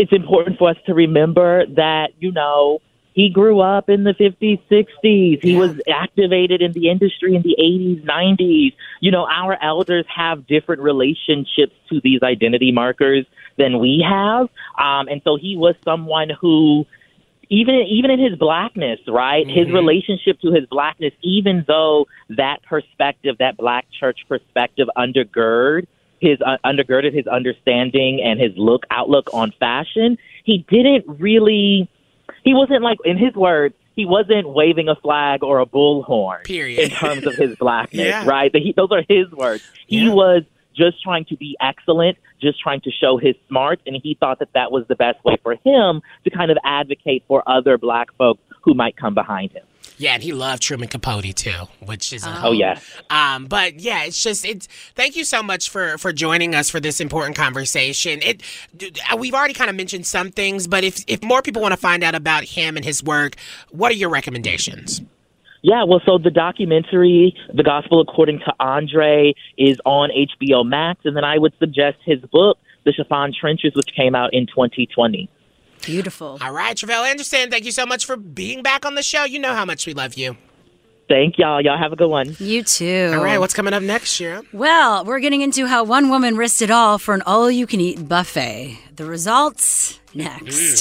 it's important for us to remember that, you know, he grew up in the 50s, 60s. He was activated in the industry in the 80s, 90s. You know, our elders have different relationships to these identity markers than we have. Um, and so he was someone who even even in his blackness, right? His Mm-hmm. relationship to his blackness, even though that perspective, that black church perspective, undergird his uh, undergirded his understanding and his look outlook on fashion, he didn't really. He wasn't like, in his words, he wasn't waving a flag or a bullhorn. Period. In terms of his blackness, Yeah. right? He, those are his words. He was just trying to be excellent, just trying to show his smarts, and he thought that that was the best way for him to kind of advocate for other black folks who might come behind him. Yeah, and he loved Truman Capote too, which is Oh, yeah. Um, but yeah, it's just it's. Thank you so much for for joining us for this important conversation. It uh, we've already kind of mentioned some things, but if if more people want to find out about him and his work, what are your recommendations? Yeah, well, so the documentary, The Gospel According to Andre, is on HBO Max, and then I would suggest his book, The Chiffon Trenches, which came out in 2020. Beautiful. All right, Tre'vell Anderson, thank you so much for being back on the show. You know how much we love you. Thank y'all. Y'all have a good one. You too. All right, what's coming up next, Shira? Well, we're getting into how one woman risked it all for an all you can eat buffet. The results next. Hmm.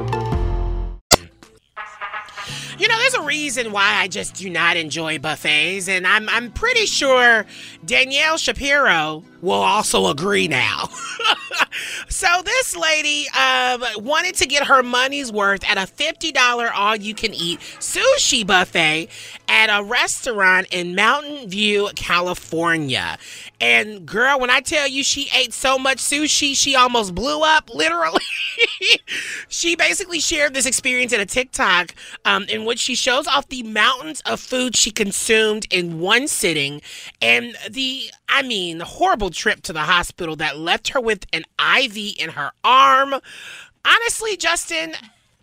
You know, there's a reason why I just do not enjoy buffets, and I'm I'm pretty sure Danielle Shapiro will also agree now. so this lady um, wanted to get her money's worth at a $50 all-you-can-eat sushi buffet at a restaurant in Mountain View, California. And girl, when I tell you she ate so much sushi, she almost blew up, literally. she basically shared this experience in a TikTok um, in which she shows off the mountains of food she consumed in one sitting and the, I mean, the horrible trip to the hospital that left her with an IV in her arm. Honestly, Justin,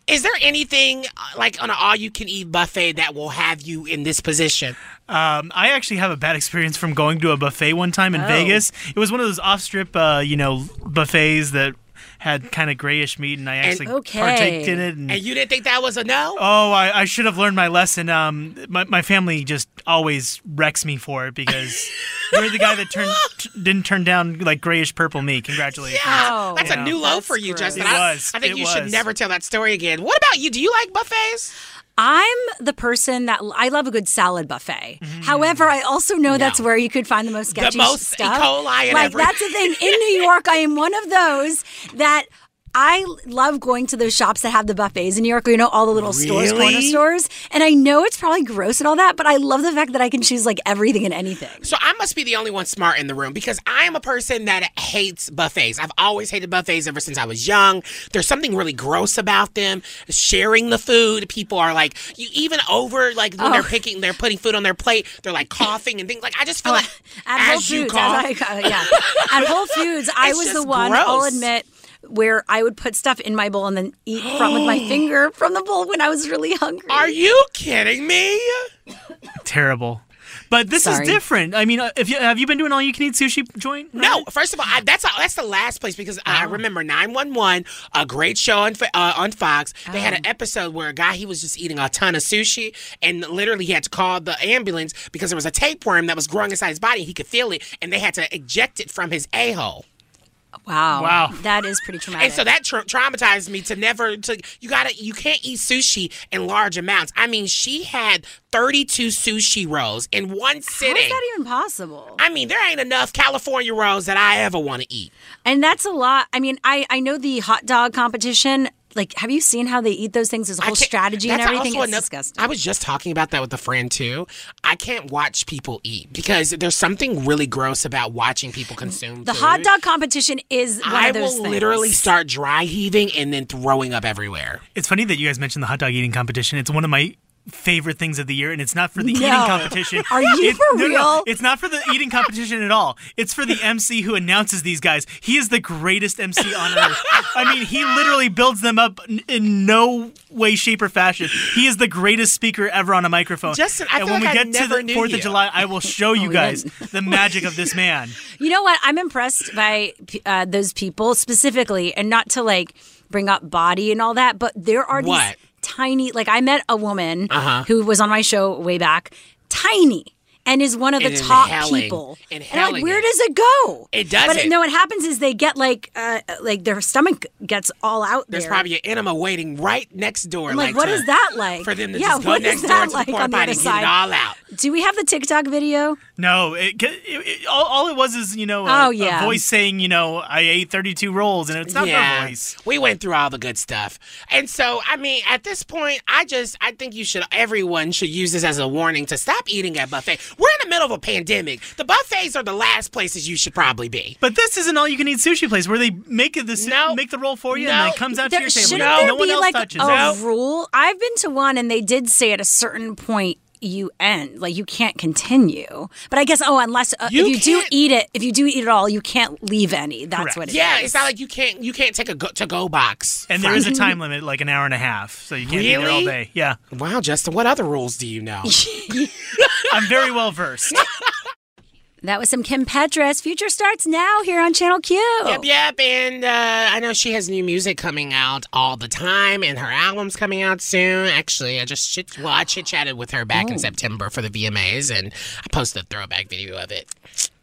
is there anything uh, like on an all you can eat buffet that will have you in this position? Um, I actually have a bad experience from going to a buffet one time in Oh. Vegas. It was one of those off-strip, uh, you know, buffets that had kind of grayish meat, and I actually partaked in it. And, And you didn't think that was a no? oh, I, I should have learned my lesson. Um, my, my family just always wrecks me for it because you're the guy that turned t- didn't turn down like grayish purple meat. Congratulations. Yeah, that's Yeah. a new low for you, Justin. It I, was. I think It you should never tell that story again. What about you? Do you like buffets? I'm the person that I love a good salad buffet. Mm-hmm. However, I also know that's where you could find the most sketchy The most E. stuff. coli and like that's the thing. In New York, I am one of those that I love going to those shops that have the buffets in New York. You know, all the little stores, corner stores. And I know it's probably gross and all that, but I love the fact that I can choose like everything and anything. So I must be the only one smart in the room because I am a person that hates buffets. I've always hated buffets ever since I was young. There's something really gross about them. Sharing the food, people are like, you even over like when they're Oh. picking, they're putting food on their plate, they're like coughing and things like. I just feel like Oh, At Whole as you Foods, cough, as I- uh, yeah. At Whole Foods, I It's was the just one. I'll gross. admit. Where I would put stuff in my bowl and then eat from with my finger from the bowl when I was really hungry. Are you kidding me? Terrible. But this Sorry. is different. I mean, uh, if you have you been doing all you can eat sushi joint? No, first of all, I, that's that's the last place because I Oh. remember 911, a great show on uh, on Fox. They Oh. had an episode where a guy he was just eating a ton of sushi and literally he had to call the ambulance because there was a tapeworm that was growing inside his body. He could feel it, and they had to eject it from his a hole. Wow. Wow. That is pretty traumatic. And so that tra- traumatized me to never to you gotta you can't eat sushi in large amounts. I mean, she had 32 sushi rolls in one sitting. How is that even possible? I mean, there ain't enough California rolls that I ever want to eat. And that's a lot. I mean, I, I know the hot dog competition. Like, have you seen how they eat those things? There's a whole strategy and everything. It's another- disgusting. I was just talking about that with a friend too. I can't watch people eat because there's something really gross about watching people consume. The food. hot dog competition is one I of those will things. literally start dry heaving and then throwing up everywhere. It's funny that you guys mentioned the hot dog eating competition. It's one of my favorite things of the year, and it's not for the eating competition. Are you It- for no, no, real? it's not for the eating competition at all. It's for the MC who announces these guys. He is the greatest MC on earth. I mean, he literally builds them up in no way, shape, or fashion. He is the greatest speaker ever on a microphone. Justin, I and feel when like we I get to the Fourth of July, I will show you Oh, guys didn't. the magic of this man. You know what? I'm impressed by uh, those people specifically, and not to like bring up body and all that, but there are these What? Tiny. Like I met a woman Uh-huh. who was on my show way back, tiny. And is one of the And top inhaling- people. And I'm like, where it. does it go? It doesn't. no, what happens is they get like, uh, like their stomach gets all out there. There's there. probably an enema waiting right next door. I'm like, what to- is that like? For them to yeah, just go next door that to the like porta on the potty other and get side? it all out. Do we have the TikTok video? No, it, it, it, all, all it was is you know Oh, yeah. a voice saying you know I ate 32 rolls, and it's not yeah, her voice. we went through all the good stuff, and so I mean, at this point, I just I think you should everyone should use this as a warning to stop eating at buffet. We're in the middle of a pandemic. The buffets are the last places you should probably be. But this isn't all you can eat sushi place where they make it the su- No. make the roll for you No. and it comes out There, to your table. shouldn't no, there no one be else like touches a it. rule? I've been to one and they did say at a certain point you end, like you can't continue. But I guess oh, unless uh, You if you do can't- eat it, if you do eat it all, you can't leave any. That's Correct. what it is. Yeah, it's not like you can't you can't take a go- to go box. And there is a time limit, like an hour and a half, so you can't be there all Really? day. Yeah, Wow, Justin, what other rules do you know? I'm very well versed. That was some Kim Petras. Future starts now here on Channel Q. Yep, yep. And uh, I know she has new music coming out all the time, and her album's coming out soon. Actually, I just chit- well, I chit chatted with her back Oh. in September for the VMAs, and I posted a throwback video of it.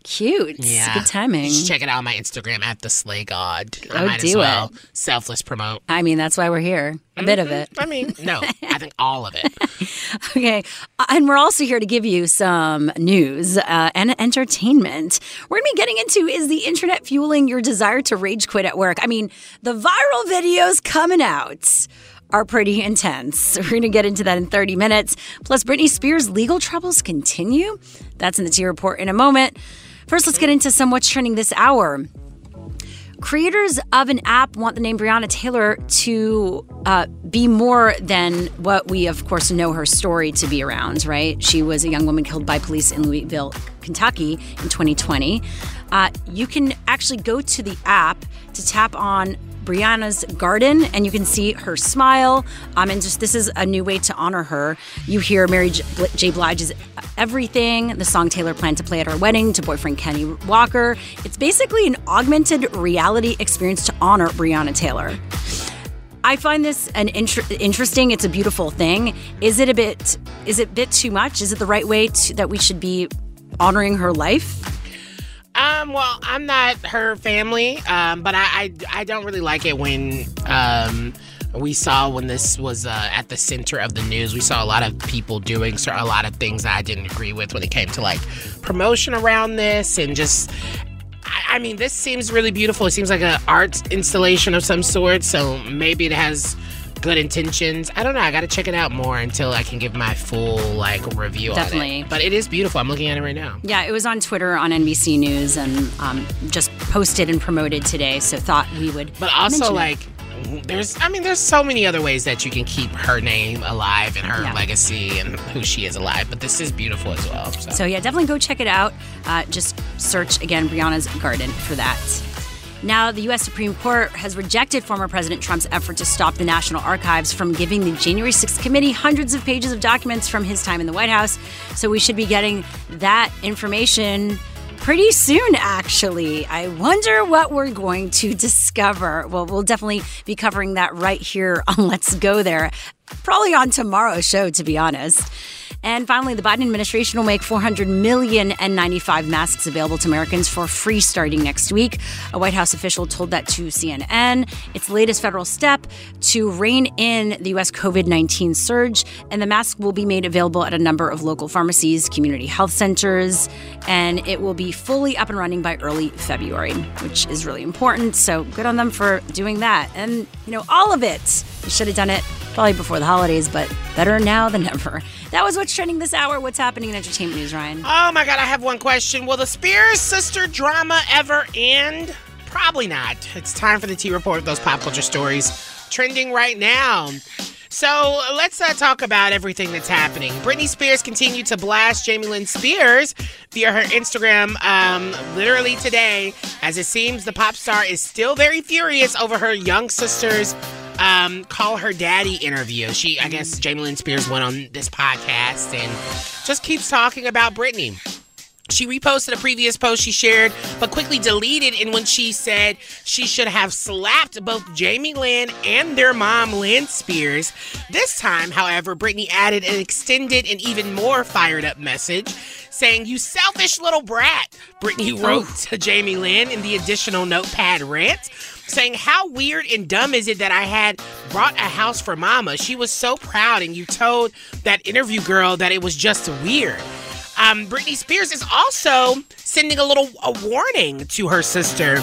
Cute. Yeah, Good timing. Just check it out on my Instagram at the Slay God. I Oh, might as do well it. selfless promote. I mean, that's why we're here. A bit of it. I mean, no, I think all of it. Okay. Uh, And we're also here to give you some news uh, and entertainment. We're going to be getting into is the internet fueling your desire to rage quit at work? I mean, the viral videos coming out are pretty intense. We're going to get into that in 30 minutes. Plus, Britney Spears' legal troubles continue. That's in the T report in a moment. First, let's get into some what's trending this hour. Creators of an app want the name Breonna Taylor to uh, be more than what we, of course, know her story to be around, right? She was a young woman killed by police in Louisville, Kentucky in 2020. Uh, you can actually go to the app to tap on Breonna's garden, and you can see her smile. Um, and just this is a new way to honor her. You hear Mary J. Blige's "Everything," the song Taylor planned to play at her wedding to boyfriend Kenny Walker. It's basically an augmented reality experience to honor Breonna Taylor. I find this an inter- interesting. It's a beautiful thing. Is it a bit? Is it a bit too much? Is it the right way to, that we should be honoring her life? Um, well, I'm not her family, um, but I, I, I don't really like it when um, we saw when this was uh, at the center of the news. We saw a lot of people doing a lot of things that I didn't agree with when it came to like promotion around this and just. I mean, this seems really beautiful. It seems like an art installation of some sort, so maybe it has good intentions. I don't know. I got to check it out more until I can give my full like review on Definitely. it. But it is beautiful. I'm looking at it right now. Yeah, it was on Twitter on NBC News and um, just posted and promoted today. So thought we would. But also, mention it. like, there's, I mean, there's so many other ways that you can keep her name alive and her Yeah. legacy and who she is alive. But this is beautiful as well. So, So yeah, definitely go check it out. Uh, just search again Breonna's Garden for that. Now, the U.S. Supreme Court has rejected former President Trump's effort to stop the National Archives from giving the January 6th committee hundreds of pages of documents from his time in the White House. So we should be getting that information pretty soon, actually. I wonder what we're going to discover. Well, we'll definitely be covering that right here on Let's Go There. probably on tomorrow's show, to be honest. And finally, the Biden administration will make 400 million N95 masks available to Americans for free starting next week. A White House official told that to CNN. It's latest federal step to rein in the U.S. COVID 19 surge, and the mask will be made available at a number of local pharmacies, community health centers, and it will be fully up and running by early February, which is really important. So good on them for doing that. And, you know, all of it. Should have done it probably before the holidays, but better now than ever. That was what's trending this hour. What's happening in entertainment news, Ryan? Oh my God, I have one question. Will the Spears sister drama ever end? Probably not. It's time for the T Report of those pop culture stories trending right now. So let's uh, talk about everything that's happening. Britney Spears continued to blast Jamie Lynn Spears via her Instagram um, literally today, as it seems the pop star is still very furious over her young sister's um, call her daddy interview. She, I guess, Jamie Lynn Spears went on this podcast and just keeps talking about Britney. She reposted a previous post she shared, but quickly deleted And when she said she should have slapped both Jamie Lynn and their mom, Lynn Spears. This time, however, Britney added an extended and even more fired up message saying, You selfish little brat, Britney wrote to Jamie Lynn in the additional notepad rant saying, How weird and dumb is it that I had brought a house for mama? She was so proud, and you told that interview girl that it was just weird. Um, Britney Spears is also sending a little a warning to her sister.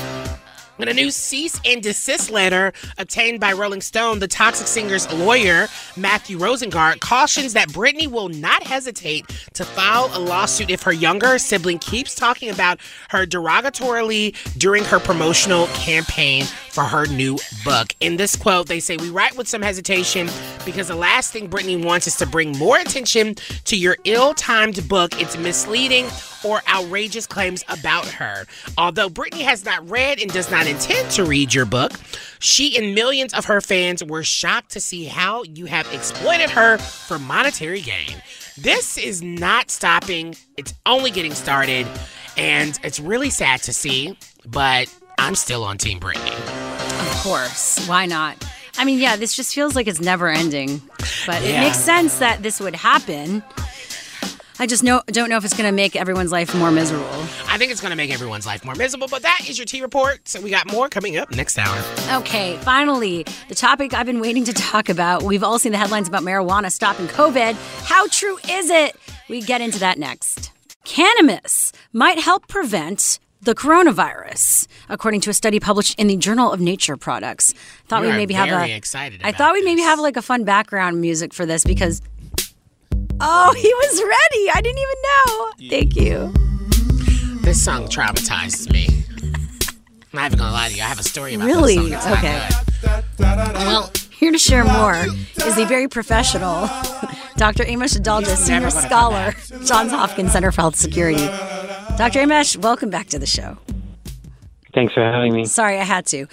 In a new cease and desist letter obtained by Rolling Stone, the Toxic Singer's lawyer, Matthew Rosengart, cautions that Britney will not hesitate to file a lawsuit if her younger sibling keeps talking about her derogatorily during her promotional campaign for her new book. In this quote, they say, We write with some hesitation because the last thing Britney wants is to bring more attention to your ill timed book. It's misleading or outrageous claims about her. Although Britney has not read and does not intend to read your book, she and millions of her fans were shocked to see how you have exploited her for monetary gain. This is not stopping, it's only getting started, and it's really sad to see, but I'm still on Team Britney. Of course. Why not? I mean, yeah, this just feels like it's never ending. But it makes sense that this would happen. I just know, don't know if it's going to make everyone's life more miserable. I think it's going to make everyone's life more miserable, but that is your T report. So we got more coming up next hour. Okay, finally, the topic I've been waiting to talk about. We've all seen the headlines about marijuana stopping COVID. How true is it? We get into that next. Cannabis might help prevent the coronavirus, according to a study published in the Journal of Natural Products. Thought we'd are maybe have a. excited I thought we'd maybe have like a fun background music for this because. Oh, he was ready. I didn't even know. Thank you. This song traumatizes me. I'm not even gonna lie to you. I have a story about Really? this song. It's not Okay. Well, here to share more is the very professional Dr. Amish Adalja, senior scholar, Johns Hopkins Center for Health Security. Dr. Amish, welcome back to the show. Thanks for having me. Sorry, I had to.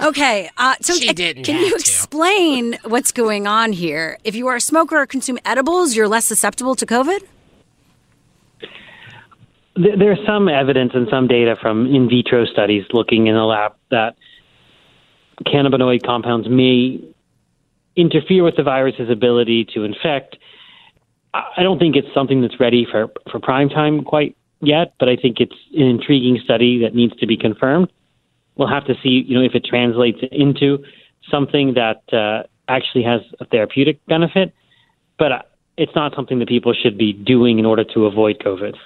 Okay, uh, so She didn't can have you to. explain what's going on here? If you are a smoker or consume edibles, you're less susceptible to COVID? There- There's some evidence and some data from in vitro studies looking in the lab that cannabinoid compounds may interfere with the virus's ability to infect. I I don't think it's something that's ready for, for prime time quite yet, but I think it's an intriguing study that needs to be confirmed. We'll have to see, you know, if it translates into something that uh, actually has a therapeutic benefit. But uh, it's not something that people should be doing in order to avoid COVID.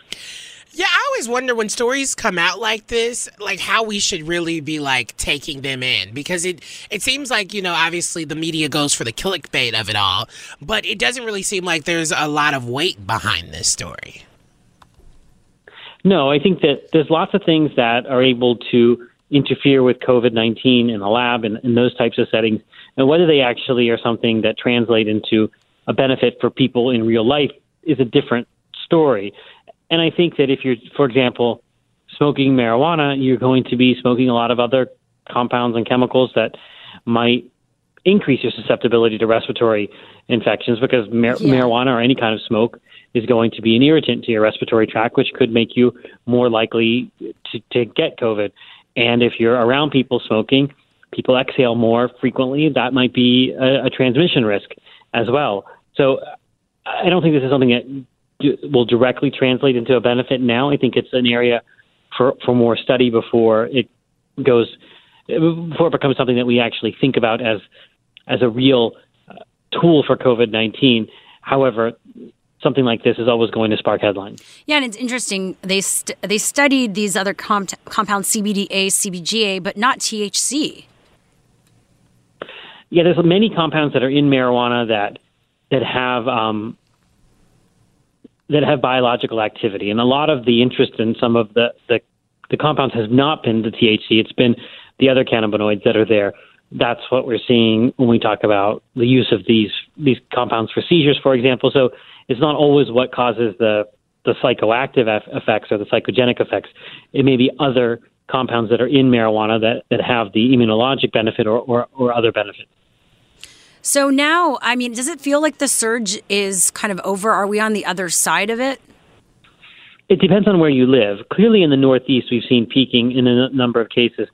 Yeah, I always wonder when stories come out like this, like how we should really be like taking them in because it it seems like, you know, obviously the media goes for the clickbait of it all, but it doesn't really seem like there's a lot of weight behind this story. No, I think that there's lots of things that are able to interfere with COVID 19 in the lab and in those types of settings. And whether they actually are something that translate into a benefit for people in real life is a different story. And I think that if you're, for example, smoking marijuana, you're going to be smoking a lot of other compounds and chemicals that might increase your susceptibility to respiratory infections because mar- Yeah. marijuana or any kind of smoke is going to be an irritant to your respiratory tract, which could make you more likely to, to get COVID. And if you're around people smoking, people exhale more frequently. That might be a, a transmission risk. as well. So I don't think this is something that will directly translate into a benefit now. I think it's an area for for more study before it goes before it becomes something that we actually think about as as a real uh, tool for COVID nineteen. However, something like this is always going to spark headlines. Yeah, and it's interesting. They st- they studied these other comp- compounds, CBDA, CBGA, but not THC. Yeah, there's many compounds that are in marijuana that that have um, that have biological activity, and a lot of the interest in some of the, the the compounds has not been the THC. It's been the other cannabinoids that are there. That's what we're seeing when we talk about the use of these these compounds for seizures, for example. So it's not always what causes the the psychoactive effects or the psychogenic effects. It may be other compounds that are in marijuana that, that have the immunologic benefit or, or, or other benefits. So now, I mean, does it feel like the surge is kind of over? Are we on the other side of it? It depends on where you live. Clearly, in the Northeast, we've seen peaking in a number of cases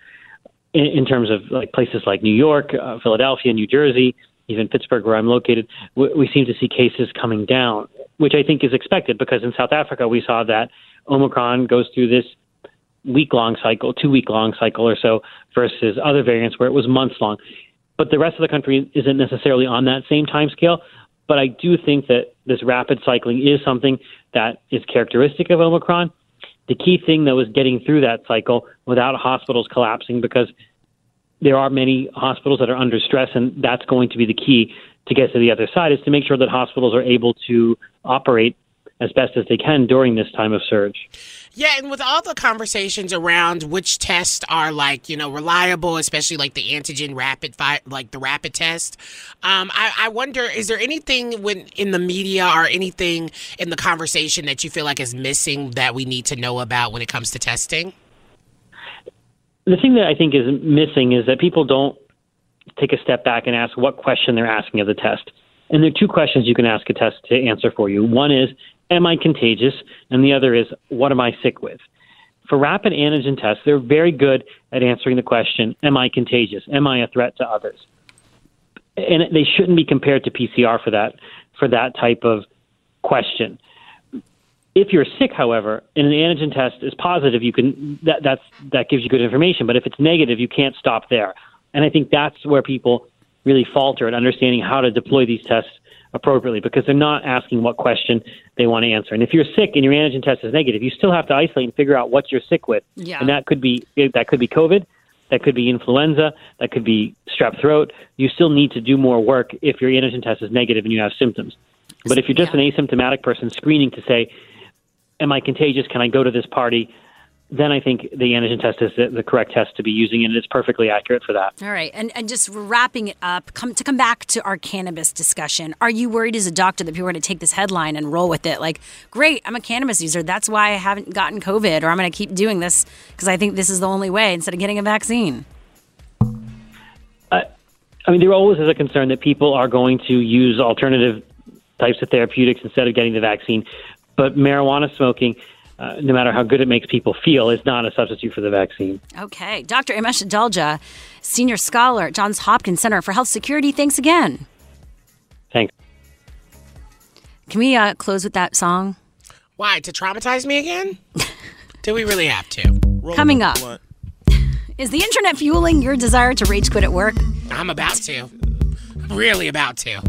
in, in terms of like places like New York, uh, Philadelphia, New Jersey, even Pittsburgh, where I'm located. We, we seem to see cases coming down, which I think is expected because in South Africa we saw that Omicron goes through this week long cycle, two week long cycle or so, versus other variants where it was months long but the rest of the country isn't necessarily on that same time scale. But I do think that this rapid cycling is something that is characteristic of Omicron. The key thing, though, is getting through that cycle without hospitals collapsing because there are many hospitals that are under stress, and that's going to be the key to get to the other side is to make sure that hospitals are able to operate as best as they can during this time of surge. Yeah, and with all the conversations around which tests are like you know reliable, especially like the antigen rapid fi- like the rapid test, um, I, I wonder is there anything when in the media or anything in the conversation that you feel like is missing that we need to know about when it comes to testing? The thing that I think is missing is that people don't take a step back and ask what question they're asking of the test. And there are two questions you can ask a test to answer for you. One is, am I contagious? And the other is, what am I sick with? For rapid antigen tests, they're very good at answering the question, am I contagious? Am I a threat to others? And they shouldn't be compared to PCR for that for that type of question. If you're sick, however, and an antigen test is positive, you can that that's that gives you good information. But if it's negative, you can't stop there. And I think that's where people really falter at understanding how to deploy these tests appropriately because they're not asking what question they want to answer. And if you're sick and your antigen test is negative, you still have to isolate and figure out what you're sick with. Yeah. And that could be that could be COVID, that could be influenza, that could be strep throat. You still need to do more work if your antigen test is negative and you have symptoms. But if you're just an asymptomatic person screening to say, am I contagious? Can I go to this party? then I think the antigen test is the, the, correct test to be using, and it's perfectly accurate for that. All right, and and just wrapping it up, come to come back to our cannabis discussion. Are you worried as a doctor that people are going to take this headline and roll with it? Like, great, I'm a cannabis user. That's why I haven't gotten COVID, or I'm going to keep doing this because I think this is the only way instead of getting a vaccine. Uh, I mean, there always is a concern that people are going to use alternative types of therapeutics instead of getting the vaccine, but marijuana smoking uh, no matter how good it makes people feel, is not a substitute for the vaccine. Okay. Dr. Amish Adalja, senior scholar at Johns Hopkins Center for Health Security, thanks again. Thanks. Can we uh, close with that song? Why? To traumatize me again? Do we really have to? Coming up. Is the internet fueling your desire to rage quit at work? I'm about to. Really about to.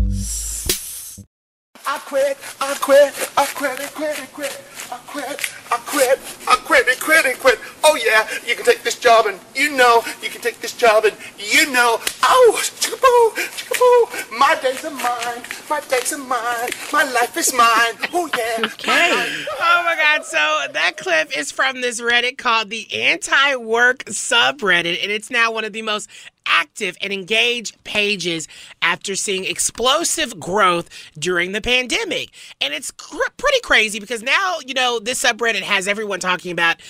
I quit, I quit, I quit, I quit, I quit, I quit, I quit, I quit, I quit, I quit. Oh yeah, you can take this job and you know you can take this job and you know. Oh, chickaboo, chickaboo. My days are mine, my days are mine, my life is mine. Oh yeah. Okay. Oh my God. So that clip is from this Reddit called the Anti Work subreddit, and it's now one of the most active and engaged pages after seeing explosive growth during the pandemic. And it's cr- pretty crazy because now, you know, this subreddit has everyone talking about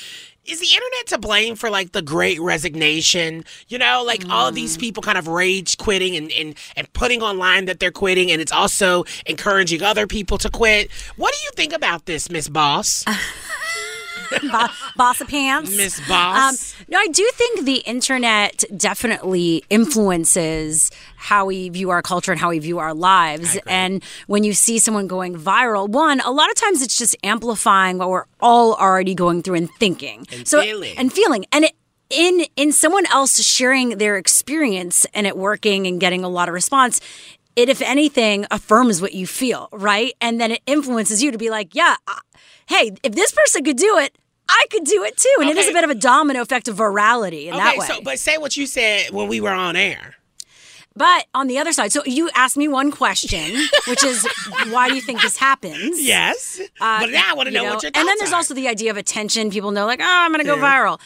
is the internet to blame for like the great resignation? You know, like mm. all these people kind of rage quitting and, and, and putting online that they're quitting, and it's also encouraging other people to quit. What do you think about this, Miss Boss? Bo- boss of pants. Miss Boss. Um, no, I do think the internet definitely influences how we view our culture and how we view our lives. And when you see someone going viral, one, a lot of times it's just amplifying what we're all already going through and thinking. And so feeling. and feeling. And it in in someone else sharing their experience and it working and getting a lot of response, it if anything affirms what you feel, right? And then it influences you to be like, yeah, uh, hey, if this person could do it, I could do it too. And it is a bit of a domino effect of virality in that okay, way. so but say what you said when we were on air. but on the other side, so you asked me one question, which is why do you think this happens? Yes. Uh, but now I want to you know, what your And then there's are. also the idea of attention. People know, like, oh, I'm going to go Yeah. viral.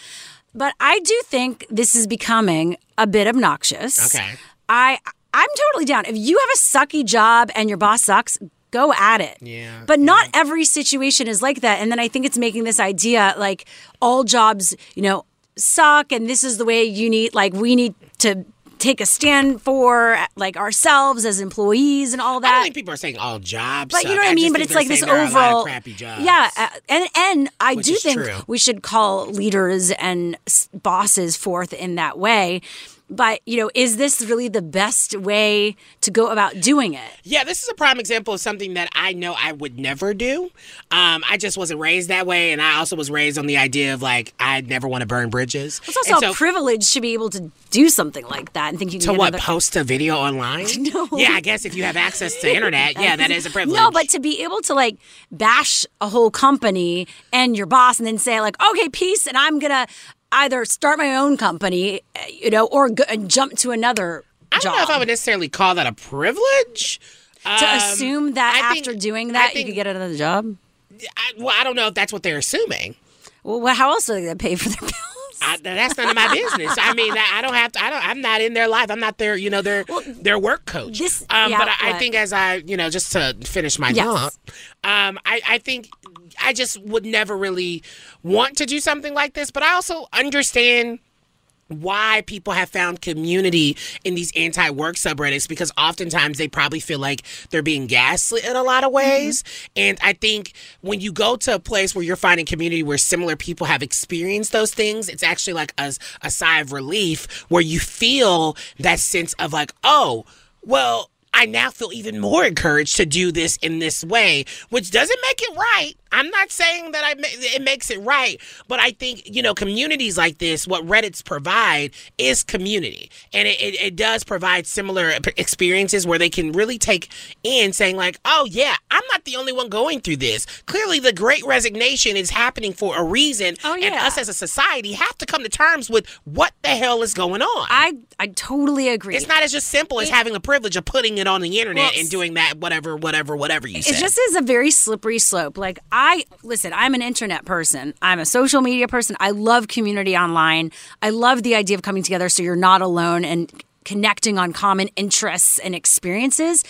But I do think this is becoming a bit obnoxious. Okay. I I'm totally down. If you have a sucky job and your boss sucks, go at it. Yeah. But not every situation is like that. And then I think it's making this idea like all jobs, you know, suck and this is the way you need like we need to take a stand for like ourselves as employees and all I that. don't think people are saying all jobs. But you know what I mean. But it's like this saying there are a lot of overall. crappy jobs. Yeah, uh, and and I Which do think true. we should call leaders and bosses forth in that way. But you know, is this really the best way to go about doing it? Yeah, this is a prime example of something that I know I would never do. Um, I just wasn't raised that way, and I also was raised on the idea of like I never want to burn bridges. It's also And a so- privilege to be able to do something like that and think you can to get what another- post a video online? No. Yeah, I guess if you have access to internet, yeah, that is a privilege. No, but to be able to like bash a whole company and your boss and then say like, okay, peace, and I'm gonna either start my own company, you know, or go, and jump to another I don't job. know if I would necessarily call that a privilege. to Um, assume that I after think- doing that you could get another job. I, well, I don't know if that's what they're assuming. Well, how else are they gonna pay for their bills? I, that's none of my business. I mean, I, don't have to. I don't. I'm not in their life. I'm not their. You know, their their work coach. This, um, yeah, but I, I think as I, you know, just to finish my Yes. thought, um, I, I think I just would never really want to do something like this. But I also understand why people have found community in these anti-work subreddits because oftentimes they probably feel like they're being gaslit in a lot of mm-hmm. ways and i think when you go to a place where you're finding community where similar people have experienced those things it's actually like a, a sigh of relief where you feel that sense of like oh well I now feel even more encouraged to do this in this way, which doesn't make it right. I'm not saying that I it makes it right, but I think you know communities like this, what Reddit's provide is community, and it, it, it does provide similar experiences where they can really take in saying like, oh yeah, I'm not the only one going through this. Clearly, the Great Resignation is happening for a reason, Oh, and us as a society have to come to terms with what the hell is going on. I I totally agree. It's not as just simple as having the privilege of putting it on the internet Well, and doing that, whatever, whatever, whatever you say. It say. just is a very slippery slope. Like I listen, I'm an internet person. I'm a social media person. I love community online. I love the idea of coming together so you're not alone and connecting on common interests and experiences.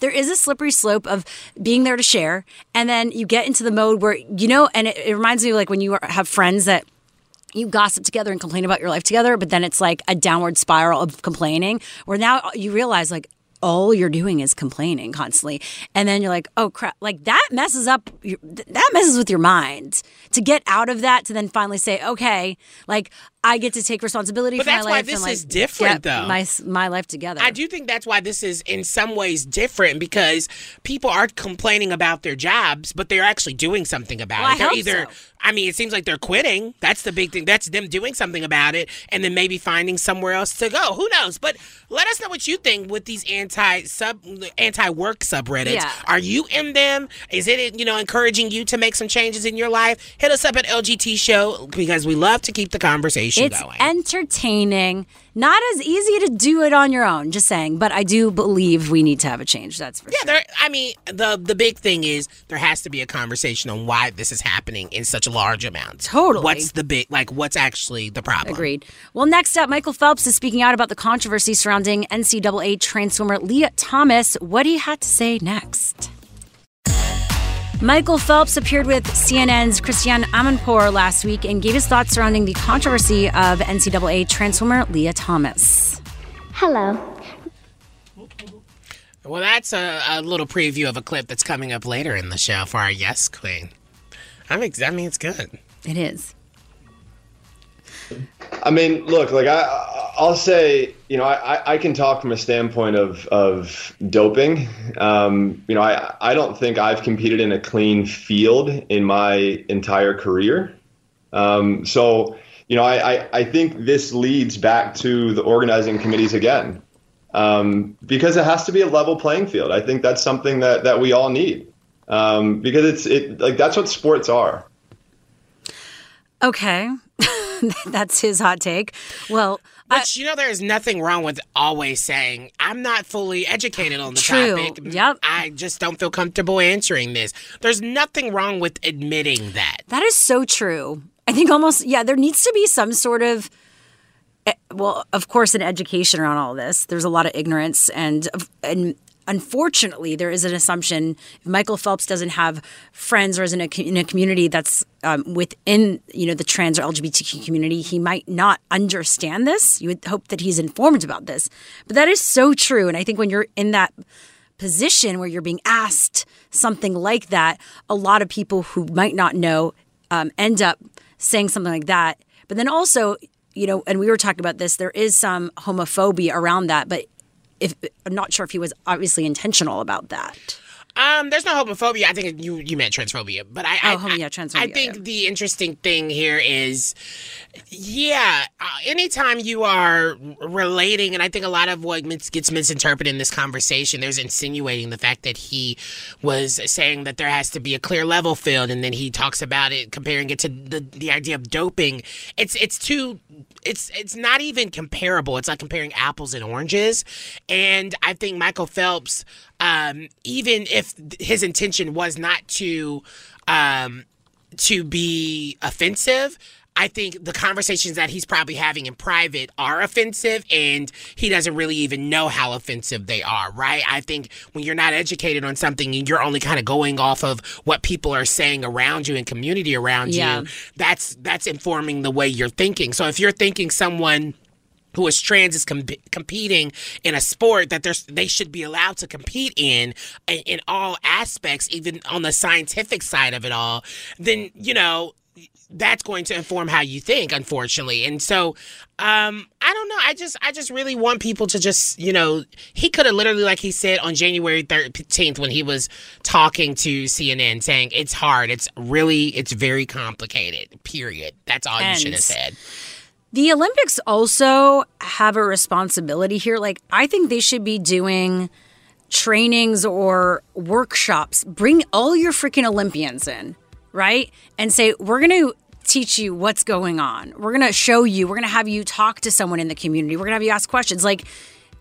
There is a slippery slope of being there to share, and then you get into the mode where you know, and it, it reminds me like when you have friends that you gossip together and complain about your life together, but then it's like a downward spiral of complaining where now you realize like all you're doing is complaining constantly. And then you're like, oh crap, like that messes up, that messes with your mind. To get out of that, to then finally say, okay, like I get to take responsibility But for that's my why life this and like is different, though. My, my life together. I do think that's why this is in some ways different because people are complaining about their jobs, but they're actually doing something about Well, it. They're either, so. I mean, it seems like they're quitting. That's the big thing. That's them doing something about it, and then maybe finding somewhere else to go. Who knows? But let us know what you think with these anti sub anti work subreddits. Yeah. Are you in them? Is it you know encouraging you to make some changes in your life? Hit us up at LGT Show because we love to keep the conversation it's going. entertaining. Not as easy to do it on your own, just saying. But I do believe we need to have a change. That's for sure. Yeah, there. I mean, the the big thing is there has to be a conversation on why this is happening in such a large amounts. Totally. What's the big like? What's actually the problem? Agreed. Well, next up, Michael Phelps is speaking out about the controversy surrounding NCAA train swimmer Lia Thomas. What he had to say next. Michael Phelps appeared with CNN's Christiane Amanpour last week and gave his thoughts surrounding the controversy of NCAA train swimmer Lia Thomas. Hello. Well, that's a, a little preview of a clip that's coming up later in the show for our Yes Queen. I'm. Ex- I mean, it's good. It is. I mean, look, like I, I'll say, you know, I, I can talk from a standpoint of of doping. Um, you know, I, I don't think I've competed in a clean field in my entire career. Um, so, you know, I, I, I think this leads back to the organizing committees again, um, because it has to be a level playing field. I think that's something that that we all need, um, because it's it like that's what sports are. Okay. That's his hot take. Well, But you know, there is nothing wrong with always saying, I'm not fully educated on the True. topic. Yep. I just don't feel comfortable answering this. There's nothing wrong with admitting that. That is so true. I think almost, yeah, there needs to be some sort of, eh, well, of course, an education around all this. There's a lot of ignorance, and and unfortunately, there is an assumption if Michael Phelps doesn't have friends or is in a, in a community that's um, within, you know, the trans or LGBTQ community, he might not understand this. You would hope that he's informed about this, but that is so true. And I think when you're in that position where you're being asked something like that, a lot of people who might not know um, end up saying something like that. But then also, you know, and we were talking about this, there is some homophobia around that, but if I'm not sure if he was obviously intentional about that. Um, there's no homophobia. I think you you meant transphobia, but I I, Oh, homo- yeah, transphobia, I think the interesting thing here is, yeah, uh, anytime you are relating, and I think a lot of what mis- gets misinterpreted in this conversation, there's insinuating the fact that he was saying that there has to be a clear level field, and then he talks about it, comparing it to the the idea of doping. It's it's too it's it's not even comparable. It's like comparing apples and oranges. And I think Michael Phelps, um, even if his intention was not to um, to be offensive. I think the conversations that he's probably having in private are offensive, and he doesn't really even know how offensive they are, right? I think when you're not educated on something and you're only kind of going off of what people are saying around you and community around Yeah. you, that's that's informing the way you're thinking. So if you're thinking someone who is trans is com- competing in a sport that there's they should be allowed to compete in, in in all aspects, even on the scientific side of it all, then you know that's going to inform how you think unfortunately. And so um i don't know. I just i just really want people to just you know he could have literally like he said on january 13th when he was talking to cnn saying it's hard. It's really it's very complicated period. That's all you should have said The Olympics also have a responsibility here. Like, I think they should be doing trainings or workshops. Bring all your freaking Olympians in, right? And say, we're going to teach you what's going on. We're going to show you, we're going to have you talk to someone in the community. We're going to have you ask questions. Like,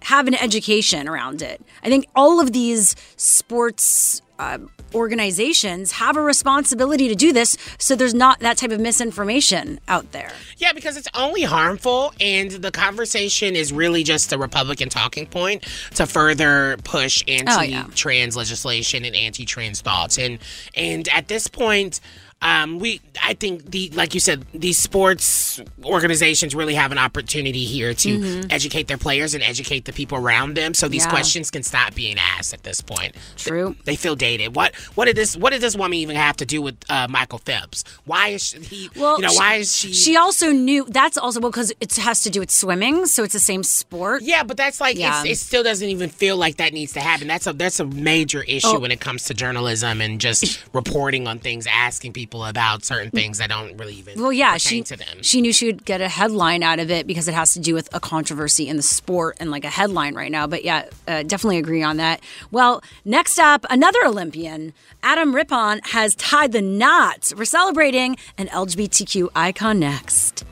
have an education around it. I think all of these sports uh, organizations have a responsibility to do this so there's not that type of misinformation out there. Yeah, because it's only harmful, and the conversation is really just a Republican talking point to further push Oh, yeah. anti-trans legislation and anti-trans thoughts. And and at this point, um, we I think the like you said, these sports organizations really have an opportunity here to Mhm. educate their players and educate the people around them, so these Yeah. questions can stop being asked at this point. True. They feel dated. What what did this what did this woman even have to do with uh, Michael Phelps? Why is she, he? Well, you know, she- why is she? She also knew that's also well because it has to do with swimming, so it's the same sport. Yeah, but that's like Yeah. it's, it still doesn't even feel like that needs to happen. That's a that's a major issue Oh. when it comes to journalism and just reporting on things, asking people about certain things that don't really even Well, yeah, she to them. she knew she would get a headline out of it because it has to do with a controversy in the sport and like a headline right now. But yeah, uh, definitely agree on that. Well, next up, another Olympian, Adam Rippon, has tied the knot. We're celebrating an LGBTQ icon next.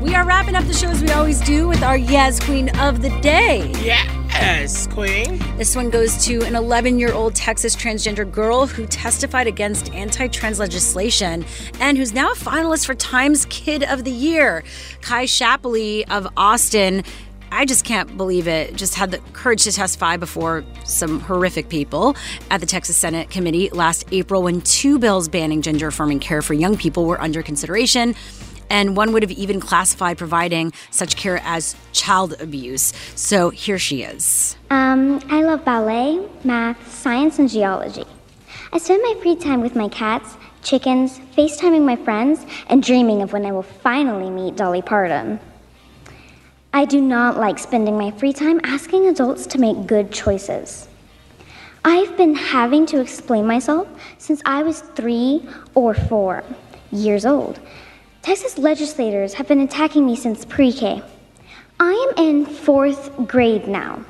We are wrapping up the show as we always do with our Yes Queen of the Day. Yes, Queen. This one goes to an 11 year old Texas transgender girl who testified against anti trans legislation and who's now a finalist for Times Kid of the Year. Kai Shapley of Austin. I just can't believe it. Just had the courage to testify before some horrific people at the Texas Senate committee last April when two bills banning gender affirming care for young people were under consideration and one would have even classified providing such care as child abuse. So here she is. Um, I love ballet, math, science, and geology. I spend my free time with my cats, chickens, FaceTiming my friends, and dreaming of when I will finally meet Dolly Parton. I do not like spending my free time asking adults to make good choices. I've been having to explain myself since I was three or four years old. Texas legislators have been attacking me since pre K. I am in fourth grade now.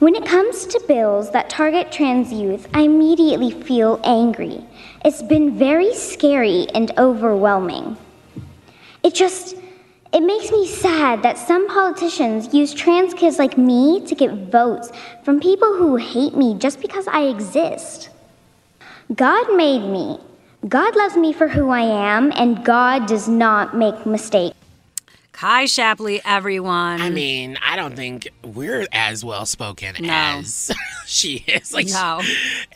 When it comes to bills that target trans youth, I immediately feel angry. It's been very scary and overwhelming. It just it makes me sad that some politicians use trans kids like me to get votes from people who hate me just because I exist. God made me. God loves me for who I am, and God does not make mistakes. Kai Shapley, everyone. I mean, I don't think we're as well spoken No. as she is. Like, No.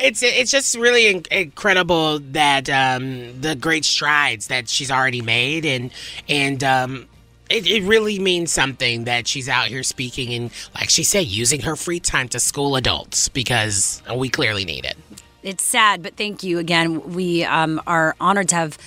it's it's just really in- incredible that um, the great strides that she's already made, and and um, it, it really means something that she's out here speaking and, like she said, using her free time to school adults because we clearly need it. It's sad, but thank you again. We um, are honored to have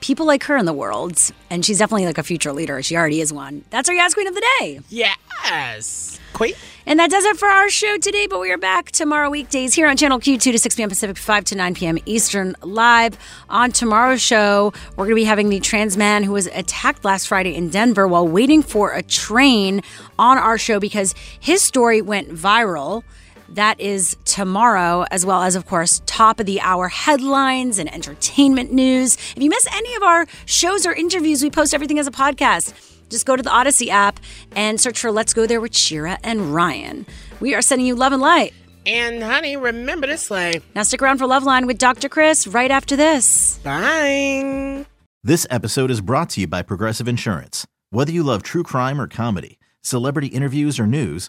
people like her in the world, and she's definitely like a future leader. She already is one. That's our Yas Queen of the Day. Yes, Queen. And that does it for our show today, but we are back tomorrow weekdays here on Channel Q, 2 to 6 p.m. Pacific, 5 to 9 p.m. Eastern, live. On tomorrow's show, we're going to be having the trans man who was attacked last Friday in Denver while waiting for a train on our show because his story went viral. That is tomorrow, as well as, of course, top of the hour headlines and entertainment news. If you miss any of our shows or interviews, we post everything as a podcast. Just go to the Audacy app and search for Let's Go There with Shira and Ryan. We are sending you love and light. And honey, remember to slay. Now stick around for Loveline with Dr. Chris right after this. Bye. This episode is brought to you by Progressive Insurance. Whether you love true crime or comedy, celebrity interviews or news,